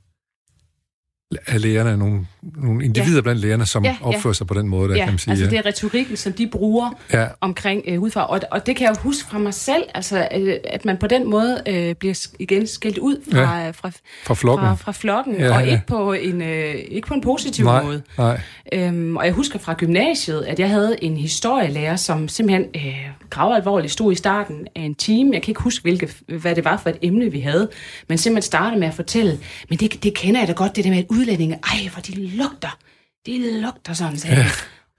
af lærerne, nogle, nogle individer ja. blandt lærerne, som ja, Ja, opfører sig på den måde, der Ja, kan man sige. altså det er retorikken, som de bruger ja. omkring øh, hudfarve. Og, og det kan jeg jo huske fra mig selv, altså, øh, at man på den måde øh, bliver igen skilt ud fra, ja. fra, fra flokken. fra, fra flokken, ja, og ja. ikke på en, øh, ikke på en positiv nej, måde. nej. Øhm, og jeg husker fra gymnasiet, at jeg havde en historielærer, som simpelthen øh, gravalvorligt stod i starten af en time. Jeg kan ikke huske, hvilke, hvad det var for et emne, vi havde. Men simpelthen startede med at fortælle, men det, det kender jeg da godt, det der med, at udlændinge, ej, hvor de lugter. De lugter sådan, sagde ja.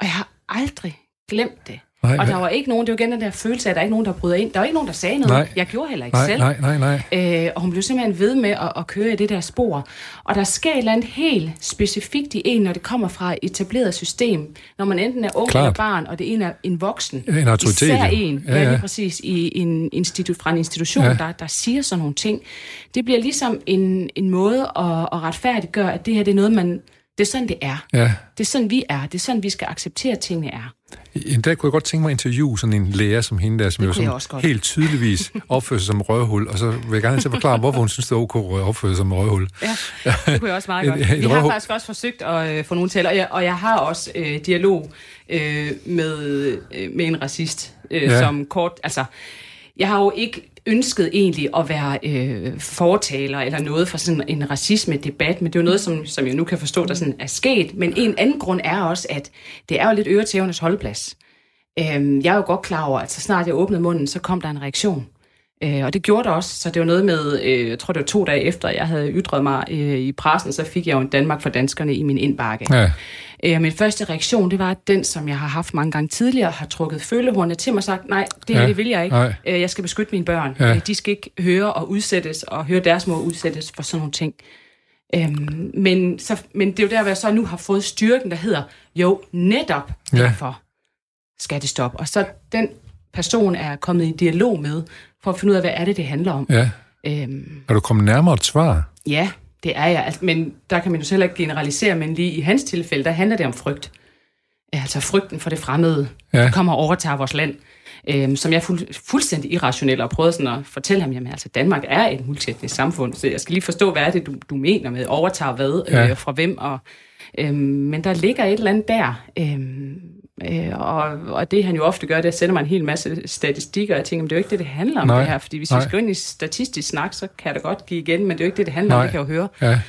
Og jeg har aldrig glemt det. Nej, og der var ikke nogen, det var igen den der følelse af, at der er ikke nogen, der bryder ind. Der var ikke nogen, der sagde noget. Nej. Jeg gjorde heller ikke Nej, selv. nej, nej, nej. Øh, og hun blev simpelthen ved med at, at køre i det der spor. Og der sker et eller andet helt specifikt i en, når det kommer fra et etableret system. Når man enten er ung Klart. eller barn, og det ene er en voksen. En autoritet, Især en, Ja, ja, ja. lige præcis, i en institu- fra en institution, Ja. ja. der, der siger sådan nogle ting. Det bliver ligesom en, en måde at, at retfærdiggøre, at det her det er noget, man... Det er sådan, det er. Ja. Det er sådan, vi er. Det er sådan, vi skal acceptere, at tingene er. En dag kunne jeg godt tænke mig at interviewe sådan en lærer som hende der, som Det jo sådan helt tydeligvis opfører sig som et røvhul, og så vil jeg gerne til at forklare, hvorfor hun synes, det er ok at opføre sig som et røvhul. Ja, det kunne jeg også meget Et- godt. et Vi har røvhul. faktisk også forsøgt at øh, få nogen til, og jeg, og jeg har også øh, dialog øh, med, øh, med en racist, øh, ja. som kort, altså, jeg har jo ikke ønsket egentlig at være øh, fortaler eller noget for sådan en racisme-debat, men det er jo noget, som, som jeg nu kan forstå, der sådan er sket. Men en anden grund er også, at det er jo lidt øretævernes holdplads. Øhm, jeg er jo godt klar over, at så snart jeg åbnede munden, så kom der en reaktion. Øh, og det gjorde der også, så det var noget med, øh, jeg tror det var to dage efter, jeg havde ytret mig øh, i pressen, så fik jeg jo en Danmark for danskerne i min indbakke. Ja, Øh, min første reaktion, det var den, som jeg har haft mange gange tidligere, har trukket følehornene til mig og sagt, nej, det her Ja, det vil jeg ikke. nej. Øh, jeg skal beskytte mine børn. Ja. Øh, de skal ikke høre og udsættes, og høre deres mor udsættes for sådan nogle ting. Øhm, men, så, men det er jo der, hvor jeg så nu har fået styrken, der hedder, jo, netop Ja. derfor skal det stoppe. Og så den person er kommet i dialog med, for at finde ud af, hvad er det, det handler om. ja. Øhm, Er du kommet nærmere et svar? Ja, det er jeg. Altså, men der kan man jo selv ikke generalisere, men lige i hans tilfælde, der handler det om frygt. Altså frygten for det fremmede, Ja. der kommer og overtager vores land. Øhm, som jeg er fuld, fuldstændig irrationel og prøvede sådan at fortælle ham, jamen altså Danmark er et multietnisk samfund, så jeg skal lige forstå, hvad er det, du, du mener med overtager hvad, ja. øh, fra hvem, og, øhm, men der ligger et eller andet der. Øhm, Øh, og, og det han jo ofte gør, det er at sende mig en hel masse statistikker, og jeg tænker, men det er jo ikke det, det handler om Nej. det her, fordi hvis Nej. vi skal gå ind i statistisk snak, så kan da godt give igen, men det er jo ikke det, det handler Nej. om, det kan jeg jo høre. Ja,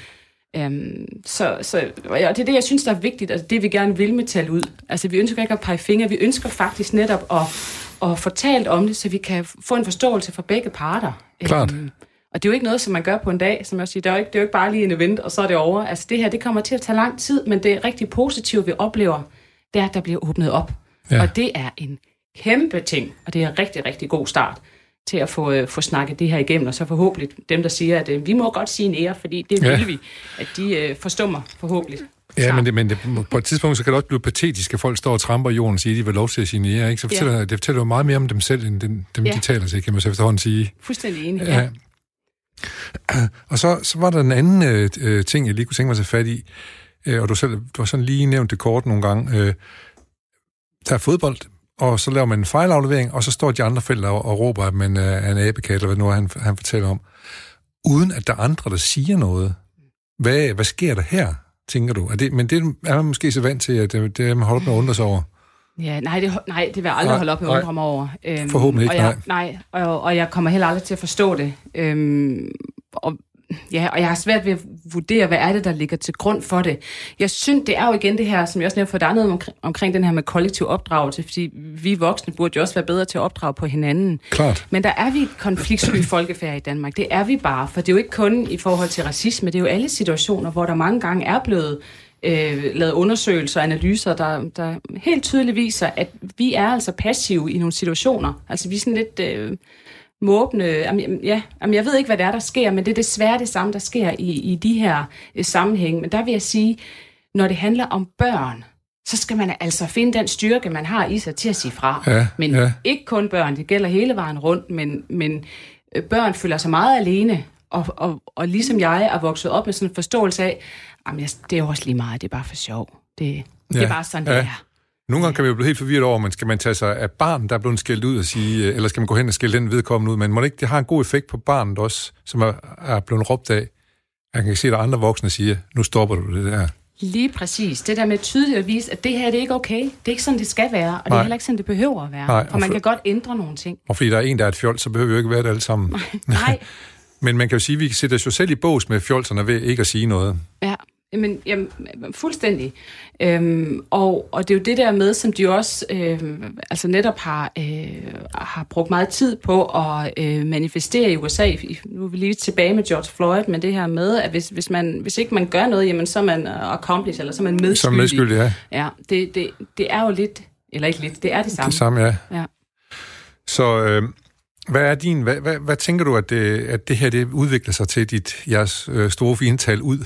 Øhm, så, så, og det er det, jeg synes, der er vigtigt, altså det vi gerne vil med tal ud. Altså vi ønsker ikke at pege fingre, vi ønsker faktisk netop at, at få talt om det, så vi kan få en forståelse for begge parter. Klart. Øhm, og det er jo ikke noget, som man gør på en dag, som jeg siger. Det er jo ikke, det er jo ikke bare lige en event, og så er det over. Altså det her, det kommer til at tage lang tid, men det er rigtig positivt, vi oplever, det er, at der bliver åbnet op. Ja. Ja. Og det er en kæmpe ting, og det er en rigtig, rigtig god start til at få, øh, få snakket det her igennem, og så forhåbentlig dem, der siger, at øh, vi må godt sige en ære, fordi det Ja. vil vi, at de øh, forstår mig forhåbentlig. ja snart. men, det, men det, på et tidspunkt så kan det også blive patetisk, at folk står og tramper i jorden og siger, at de vil lov til at signere. Ikke? Så fortæller, ja. det fortæller jo meget mere om dem selv, end dem, dem Ja. de taler til, kan man så efterhånden sige. Fuldstændig enig. Ja. Og så, så var der en anden øh, øh, ting, jeg lige kunne tænke mig at tage fat i, øh, og du, selv, du har sådan lige nævnt det kort nogle gange. Øh, der er fodbold, og så laver man en fejlaflevering, og så står de andre forældre og, og råber, at man øh, er en abekat, eller hvad nu er, han, han fortæller om, uden at der er andre, der siger noget. Hvad, hvad sker der her, tænker du? Er det, men det er man måske så vant til, at det, det er man holder op med at undre sig over. Ja, nej, det, nej, det vil jeg aldrig Nej, holde op med at nej. undre mig over. Øhm, Forhåbentlig ikke, og jeg, nej. og, og jeg kommer heller aldrig til at forstå det. Øhm, og, ja, og jeg har svært ved at vurdere, hvad er det, der ligger til grund for det. Jeg synes, det er jo igen det her, som jeg også nævnte for, er noget omkring, omkring den her med kollektiv opdragelse, fordi vi voksne burde jo også være bedre til at opdrage på hinanden. Klart. Men der er vi et konfliktsky folkefærd i Danmark. Det er vi bare, for det er jo ikke kun i forhold til racisme, det er jo alle situationer, hvor der mange gange er blevet øh, lavet undersøgelser og analyser, der, der helt tydeligt viser, at vi er altså passive i nogle situationer. Altså vi er sådan lidt øh, måbne. Jamen, ja, jamen, jeg ved ikke, hvad det er, der sker, men det er desværre det samme, der sker i, i de her øh, sammenhænge. Men der vil jeg sige, når det handler om børn, så skal man altså finde den styrke, man har i sig til at sige fra. Ja, men ja. ikke kun børn, det gælder hele vejen rundt, men, men øh, børn føler sig meget alene, og, og, og ligesom jeg er vokset op med sådan en forståelse af, jamen, jeg, det er også lige meget, det er bare for sjov. Det, det Ja, er bare sådan, ja. det er. Nogle gange kan vi jo blive helt forvirret over, men skal man tage sig af barn, der er blevet skældt ud og sige, øh, eller skal man gå hen og skælde den vedkommende ud, men må det ikke, det har en god effekt på barnet også, som er, er blevet råbt af. Jeg kan se, at der er andre voksne, siger, nu stopper du det der. Lige præcis. Det der med tydeligt at vise, at det her det er ikke okay. Det er ikke sådan, det skal være, og det Nej. er heller ikke sådan, det behøver at være. Nej, for og man for- kan godt ændre nogle ting. Og fordi der er en, der er et fjold, så behøver vi jo ikke være det alle sammen. Nej, Men man kan jo sige, at vi sætter os jo selv i bås med fjolserne ved ikke at sige noget. Ja, men jamen, fuldstændig. Øhm, og, og det er jo det der med, som de også øhm, altså netop har, øh, har brugt meget tid på at øh, manifestere i USA. Nu er vi lige tilbage med George Floyd, men det her med, at hvis, hvis, man, hvis ikke man gør noget, jamen, så er man øh, accomplice, eller så er man medskyldig. Som medskyldig, ja. Ja, det, det, det er jo lidt, eller ikke lidt, det er det samme. Det samme, ja. Ja. Så øh, hvad er din, hvad, hvad, hvad tænker du, at det, at det her det udvikler sig til dit, jeres øh, store fine tal ud?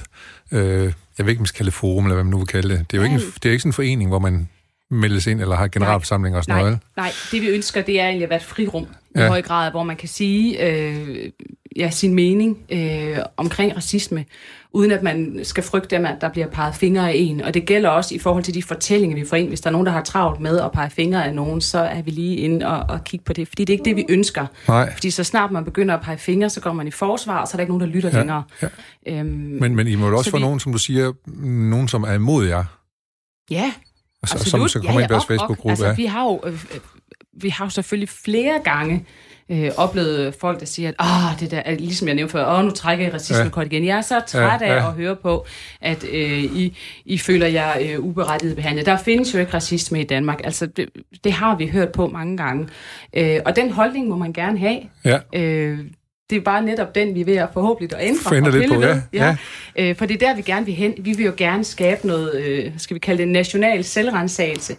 Øh, jeg ved ikke, om man skal kalde det forum, eller hvad man nu vil kalde det. Det er jo ikke, en, det er ikke sådan en forening, hvor man meldes ind, eller har generalforsamling og sådan Nej, noget. nej, det vi ønsker, det er egentlig at være et frirum i Ja. høj grad, hvor man kan sige øh, ja, sin mening øh, omkring racisme, uden at man skal frygte, at der bliver peget fingre af en. Og det gælder også i forhold til de fortællinger, vi får ind. Hvis der er nogen, der har travlt med at pege fingre af nogen, så er vi lige inde og, og kigge på det. Fordi det er ikke det, vi ønsker. Nej. Fordi så snart man begynder at pege fingre, så går man i forsvar, og så er der ikke nogen, der lytter Ja, længere. ja. Øhm, Men, men I må jo også Så få vi- nogen, som du siger, nogen, som er imod jer, ja, og så, Absolut. som så kommer ind i deres og- og- Facebook-gruppe. Altså, ja. vi har jo øh, øh, vi har jo selvfølgelig flere gange øh, oplevet folk, der siger, at Åh, det der, er- ligesom jeg nævnte før, Åh, nu trækker I racismekort igen. Jeg er så træt Ja, af ja. at høre på, at øh, I, I føler jer øh, uberettiget behandlet. Der findes jo ikke racisme i Danmark. Altså, det, det har vi hørt på mange gange. Øh, og den holdning må man gerne have. ja. Øh, det er bare netop den, vi er ved at forhåbentlig at ændre. Få ændret og lidt på, ved. ja, ja. Øh, for det er der, vi gerne vil hen. Vi vil jo gerne skabe noget, øh, skal vi kalde det national selvrensagelse.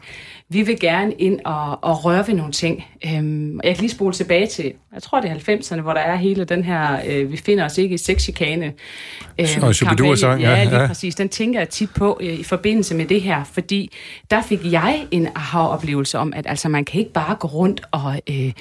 Vi vil gerne ind og, og røre ved nogle ting. Øhm, jeg kan lige spole tilbage til, jeg tror det er 90'erne, hvor der er hele den her, øh, vi finder os ikke i sexchikane. Øh, Og Shubidua-sang, ja, ja, lige ja. præcis. Den tænker jeg tit på øh, i forbindelse med det her, fordi der fik jeg en aha-oplevelse om, at altså, man kan ikke bare gå rundt og, øh,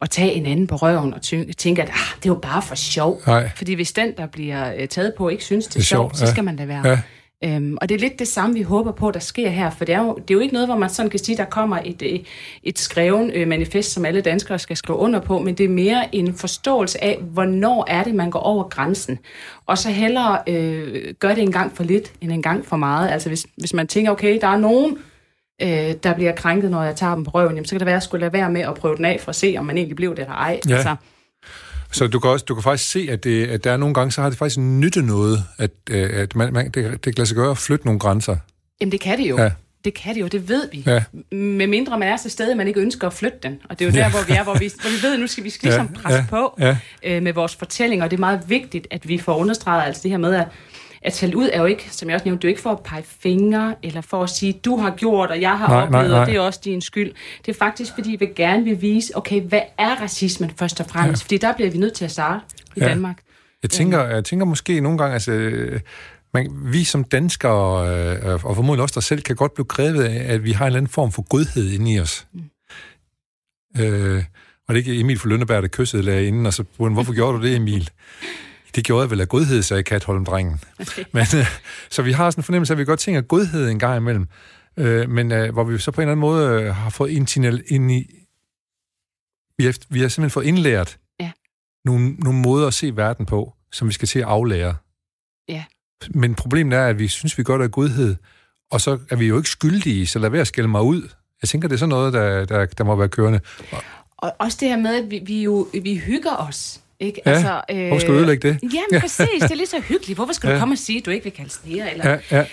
og tage en anden på røven og tænke, at ah, det er jo bare for sjov. Nej. Fordi hvis den, der bliver øh, taget på, ikke synes, det er, Det er sjovt, så ja. skal man da være. Ja. Øhm, og det er lidt det samme, vi håber på, der sker her, for det er jo, det er jo ikke noget, hvor man sådan kan sige, der kommer et, øh, et skreven øh, manifest, som alle danskere skal skrive under på, men det er mere en forståelse af, hvornår er det, man går over grænsen. Og så hellere øh, gør det en gang for lidt, end en gang for meget. Altså hvis, hvis man tænker, okay, der er nogen, øh, der bliver krænket, når jeg tager dem på røven, jamen, så kan det være, at jeg skulle lade være med at prøve den af for at se, om man egentlig blev det eller ej. Ja. Altså, Så du kan, også, du kan faktisk se, at, det, at der er nogle gange, så har det faktisk nytte noget, at, øh, at man, man, det, det kan lade sig gøre at flytte nogle grænser. jamen, det kan det jo. Ja. Det kan det jo, det ved vi. Ja. Med mindre man er så sted, man ikke ønsker at flytte den. Og det er jo der, hvor vi er, hvor vi, hvor vi ved, at nu skal vi skal ligesom Ja, presse ja, på ja. øh, med vores fortællinger. Og det er meget vigtigt, at vi får understreget altså det her med, at at tale ud er jo ikke, som jeg også nævnte, det er jo ikke for at pege fingre, eller for at sige, du har gjort, og jeg har Nej, oplevet, nej, nej. og det er også din skyld. Det er faktisk, fordi vi gerne vil vise, okay, hvad er racismen først og fremmest? Ja. Fordi der bliver vi nødt til at starte i Ja. Danmark. Jeg tænker, jeg tænker måske nogle gange, altså, man, vi som danskere, øh, og formodentlig også der selv, kan godt blive grebet af, at vi har en eller anden form for godhed inde i os. Mm. Øh, og det er ikke Emil for Lønneberg, der kyssede lærerinden, og så spurgte hvorfor gjorde du det, Emil? Det gjorde jeg vel af godhed, sagde Katholm-drengen. Men, øh, så vi har sådan en fornemmelse af, at vi godt tænker godhed en gang imellem. Øh, men øh, hvor vi så på en eller anden måde øh, har fået intinal, ind i... Vi har, vi har simpelthen fået indlært Ja. nogle, nogle måder at se verden på, som vi skal til at aflære. Ja. Men problemet er, at vi synes, vi godt af godhed, og så er vi jo ikke skyldige, så lad være at skælde mig ud. Jeg tænker, det er sådan noget, der, der, der må være kørende. Og også det her med, at vi, vi jo vi hygger os. Ikke? Ja, øh, Hvorfor skal du ødelægge det? Jamen præcis, det er lige så hyggeligt. Hvorfor skal Ja. du komme og sige, at du ikke vil kalde snære? Eller, Ja, ja.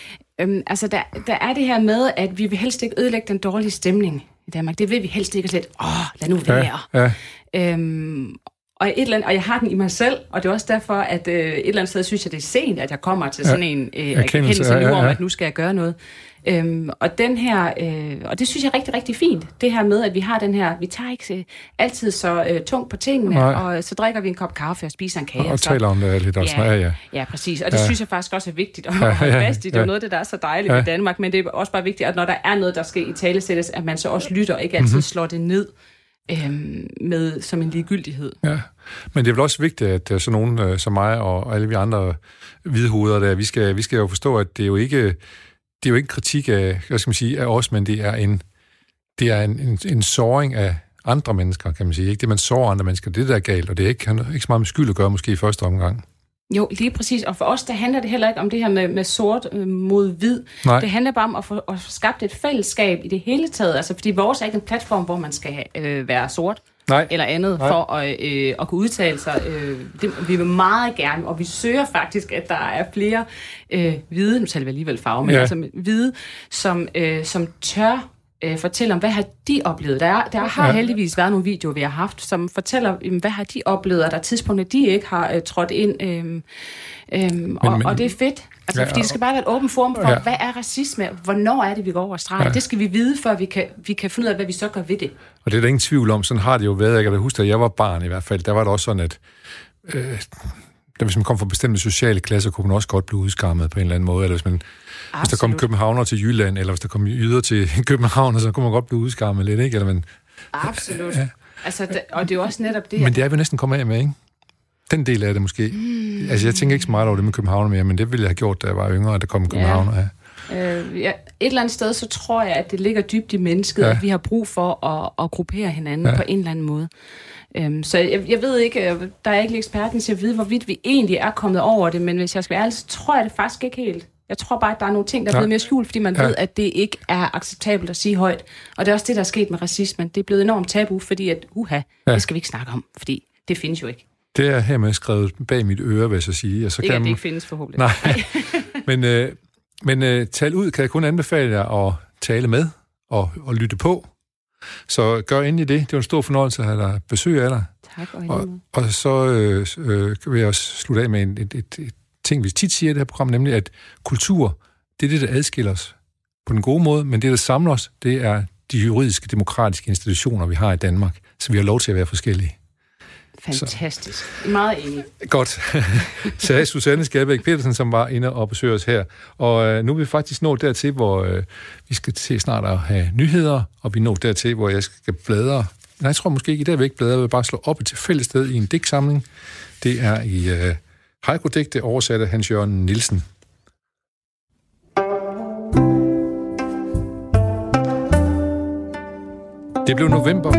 Øhm, altså, der, der er det her med, at vi vil helst ikke ødelægge den dårlige stemning i Danmark. Det vil vi helst ikke slet. Åh, lad nu være. ja, ja. Øhm, og, et eller andet, og jeg har den i mig selv, og det er også derfor, at øh, et eller andet sted synes jeg, det er sent, at jeg kommer til sådan en øh, erkendelse ja, nu ja, om, ja. at nu skal jeg gøre noget. Øhm, og den her, øh, og det synes jeg er rigtig, rigtig fint, det her med, at vi har den her, vi tager ikke øh, altid så øh, tungt på tingene, Nej. og så drikker vi en kop kaffe og spiser en kage. Og så, taler om det lidt også. Ja, ja. Ja, præcis. Og det Ja. ja. synes jeg faktisk også er vigtigt at Ja, holde ja, fast i. Det er ja. noget af det, der er så dejligt Ja. ja. i Danmark, men det er også bare vigtigt, at når der er noget, der skal i tale sættes, at man så også lytter, og ikke altid Mhm. mm-hmm. slår det ned øhm, med som en ligegyldighed. Ja, men det er vel også vigtigt, at øh, sådan nogen øh, som mig og alle vi andre hvide hoveder der, vi skal, vi skal jo forstå, at det er jo ikke, det er jo ikke en kritik af, hvad skal man sige, af os, men det er en, det er en, en, en såring af andre mennesker, kan man sige. Ikke det, man sårer andre mennesker, det er der er galt, og det er ikke, ikke så meget med skyld at gøre, måske i første omgang. Jo, lige præcis. Og for os, der handler det heller ikke om det her med, med sort øh, mod hvid. Nej. Det handler bare om at få, at få skabt et fællesskab i det hele taget. Altså, fordi vores er ikke en platform, hvor man skal øh, være sort Nej. eller andet Nej. For at, øh, at kunne udtale sig. Øh, det, vi vil meget gerne, og vi søger faktisk, at der er flere øh, hvide, nu taler vi alligevel farve, men Ja. altså hvide, som, øh, som tør øh, fortælle om, hvad har de oplevet. Der, er, der har Ja. heldigvis været nogle videoer, vi har haft, som fortæller, jamen, hvad har de oplevet, og der er tidspunkter, de ikke har øh, trådt ind. Øh, øh, og, men- og det er fedt. Altså, Ja, fordi det skal bare være et åbent forum for, Ja. hvad er racisme? Hvornår er det, vi går over stregen? Ja. Det skal vi vide, før vi kan, vi kan finde ud af, hvad vi så gør ved det. Og det er der ingen tvivl om, sådan har det jo været. Jeg kan da huske, at jeg var barn i hvert fald, der var det også sådan, at øh, der, hvis man kom fra bestemte sociale klasser, kunne man også godt blive udskammet på en eller anden måde. Eller hvis, man, hvis der kom Absolut. københavner til Jylland, eller hvis der kom jyder til København, så kunne man godt blive udskammet lidt, ikke? Eller man, Absolut. Ja. Altså, og det er jo også netop det, men det er vi næsten kommet af med, ikke? Den del af det måske. Mm. Altså, jeg tænker ikke så meget over det med København mere, men det ville jeg have gjort, da jeg var yngre, at der kom en København. Ja. Øh, ja, et eller andet sted, så tror jeg, at det ligger dybt i mennesket, Ja. at vi har brug for at, at gruppere hinanden Ja. på en eller anden måde. Øhm, så jeg, jeg ved ikke, øh, der er ikke eksperten til at vide, hvorvidt vi egentlig er kommet over det, men hvis jeg skal være ærlig, så tror jeg det faktisk ikke helt. Jeg tror bare, at der er nogle ting, der er Ja. blevet mere skjult, fordi man Ja. ved, at det ikke er acceptabelt at sige højt. Og det er også det, der er sket med racismen. Det er blevet enormt tabu, fordi at, uha, ja. det skal vi ikke snakke om, fordi det findes jo ikke. Det er hermed skrevet bag mit øre, vil jeg så sige. Og så Ikke, at kan det ikke findes forhåbentlig. Nej, men, øh, men øh, tal ud kan jeg kun anbefale jer at tale med og, og lytte på. Så gør endelig det. Det var en stor fornøjelse at have dig besøg af dig. Tak, og, Og, og så øh, øh, vil jeg også slutte af med en, et, et, et ting, vi tit siger i det her program, nemlig at kultur, det er det, der adskiller os på den gode måde, men det, der samler os, det er de juridiske, demokratiske institutioner, vi har i Danmark, så vi har lov til at være forskellige. Fantastisk. Meget enig. Godt. Sagde Susanne Skærbæk Petersen, som var inde og besøge os her. Og øh, nu er vi faktisk nået dertil, hvor øh, vi skal til snart at have nyheder, og vi nået dertil, hvor jeg skal bladre. Nej, jeg tror måske ikke i dag, vil jeg ikke bladre, jeg vil bare slå op et tilfældigt sted i en digtsamling. Det er i øh, Haiku-digte, oversat af Hans-Jørgen Nielsen. Det blev november.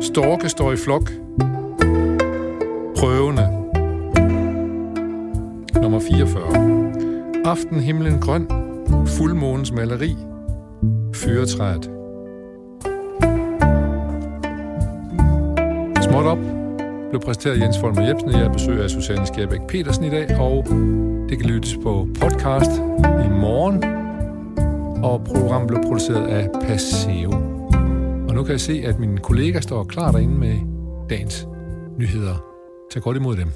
Storke står i flok. Prøvende. Nummer 44. Aftenhimlen grøn. Fuldmånens maleri. fyretræet. Småt op blev præsenteret af Jens Folmer Jebsen. Jeg besøger af Susanne Skjærbæk Petersen i dag, og det kan lyttes på podcast i morgen. Og programmet blev produceret af Paseo. Og nu kan jeg se, at mine kollegaer står klar derinde med dagens nyheder. Tag godt imod dem.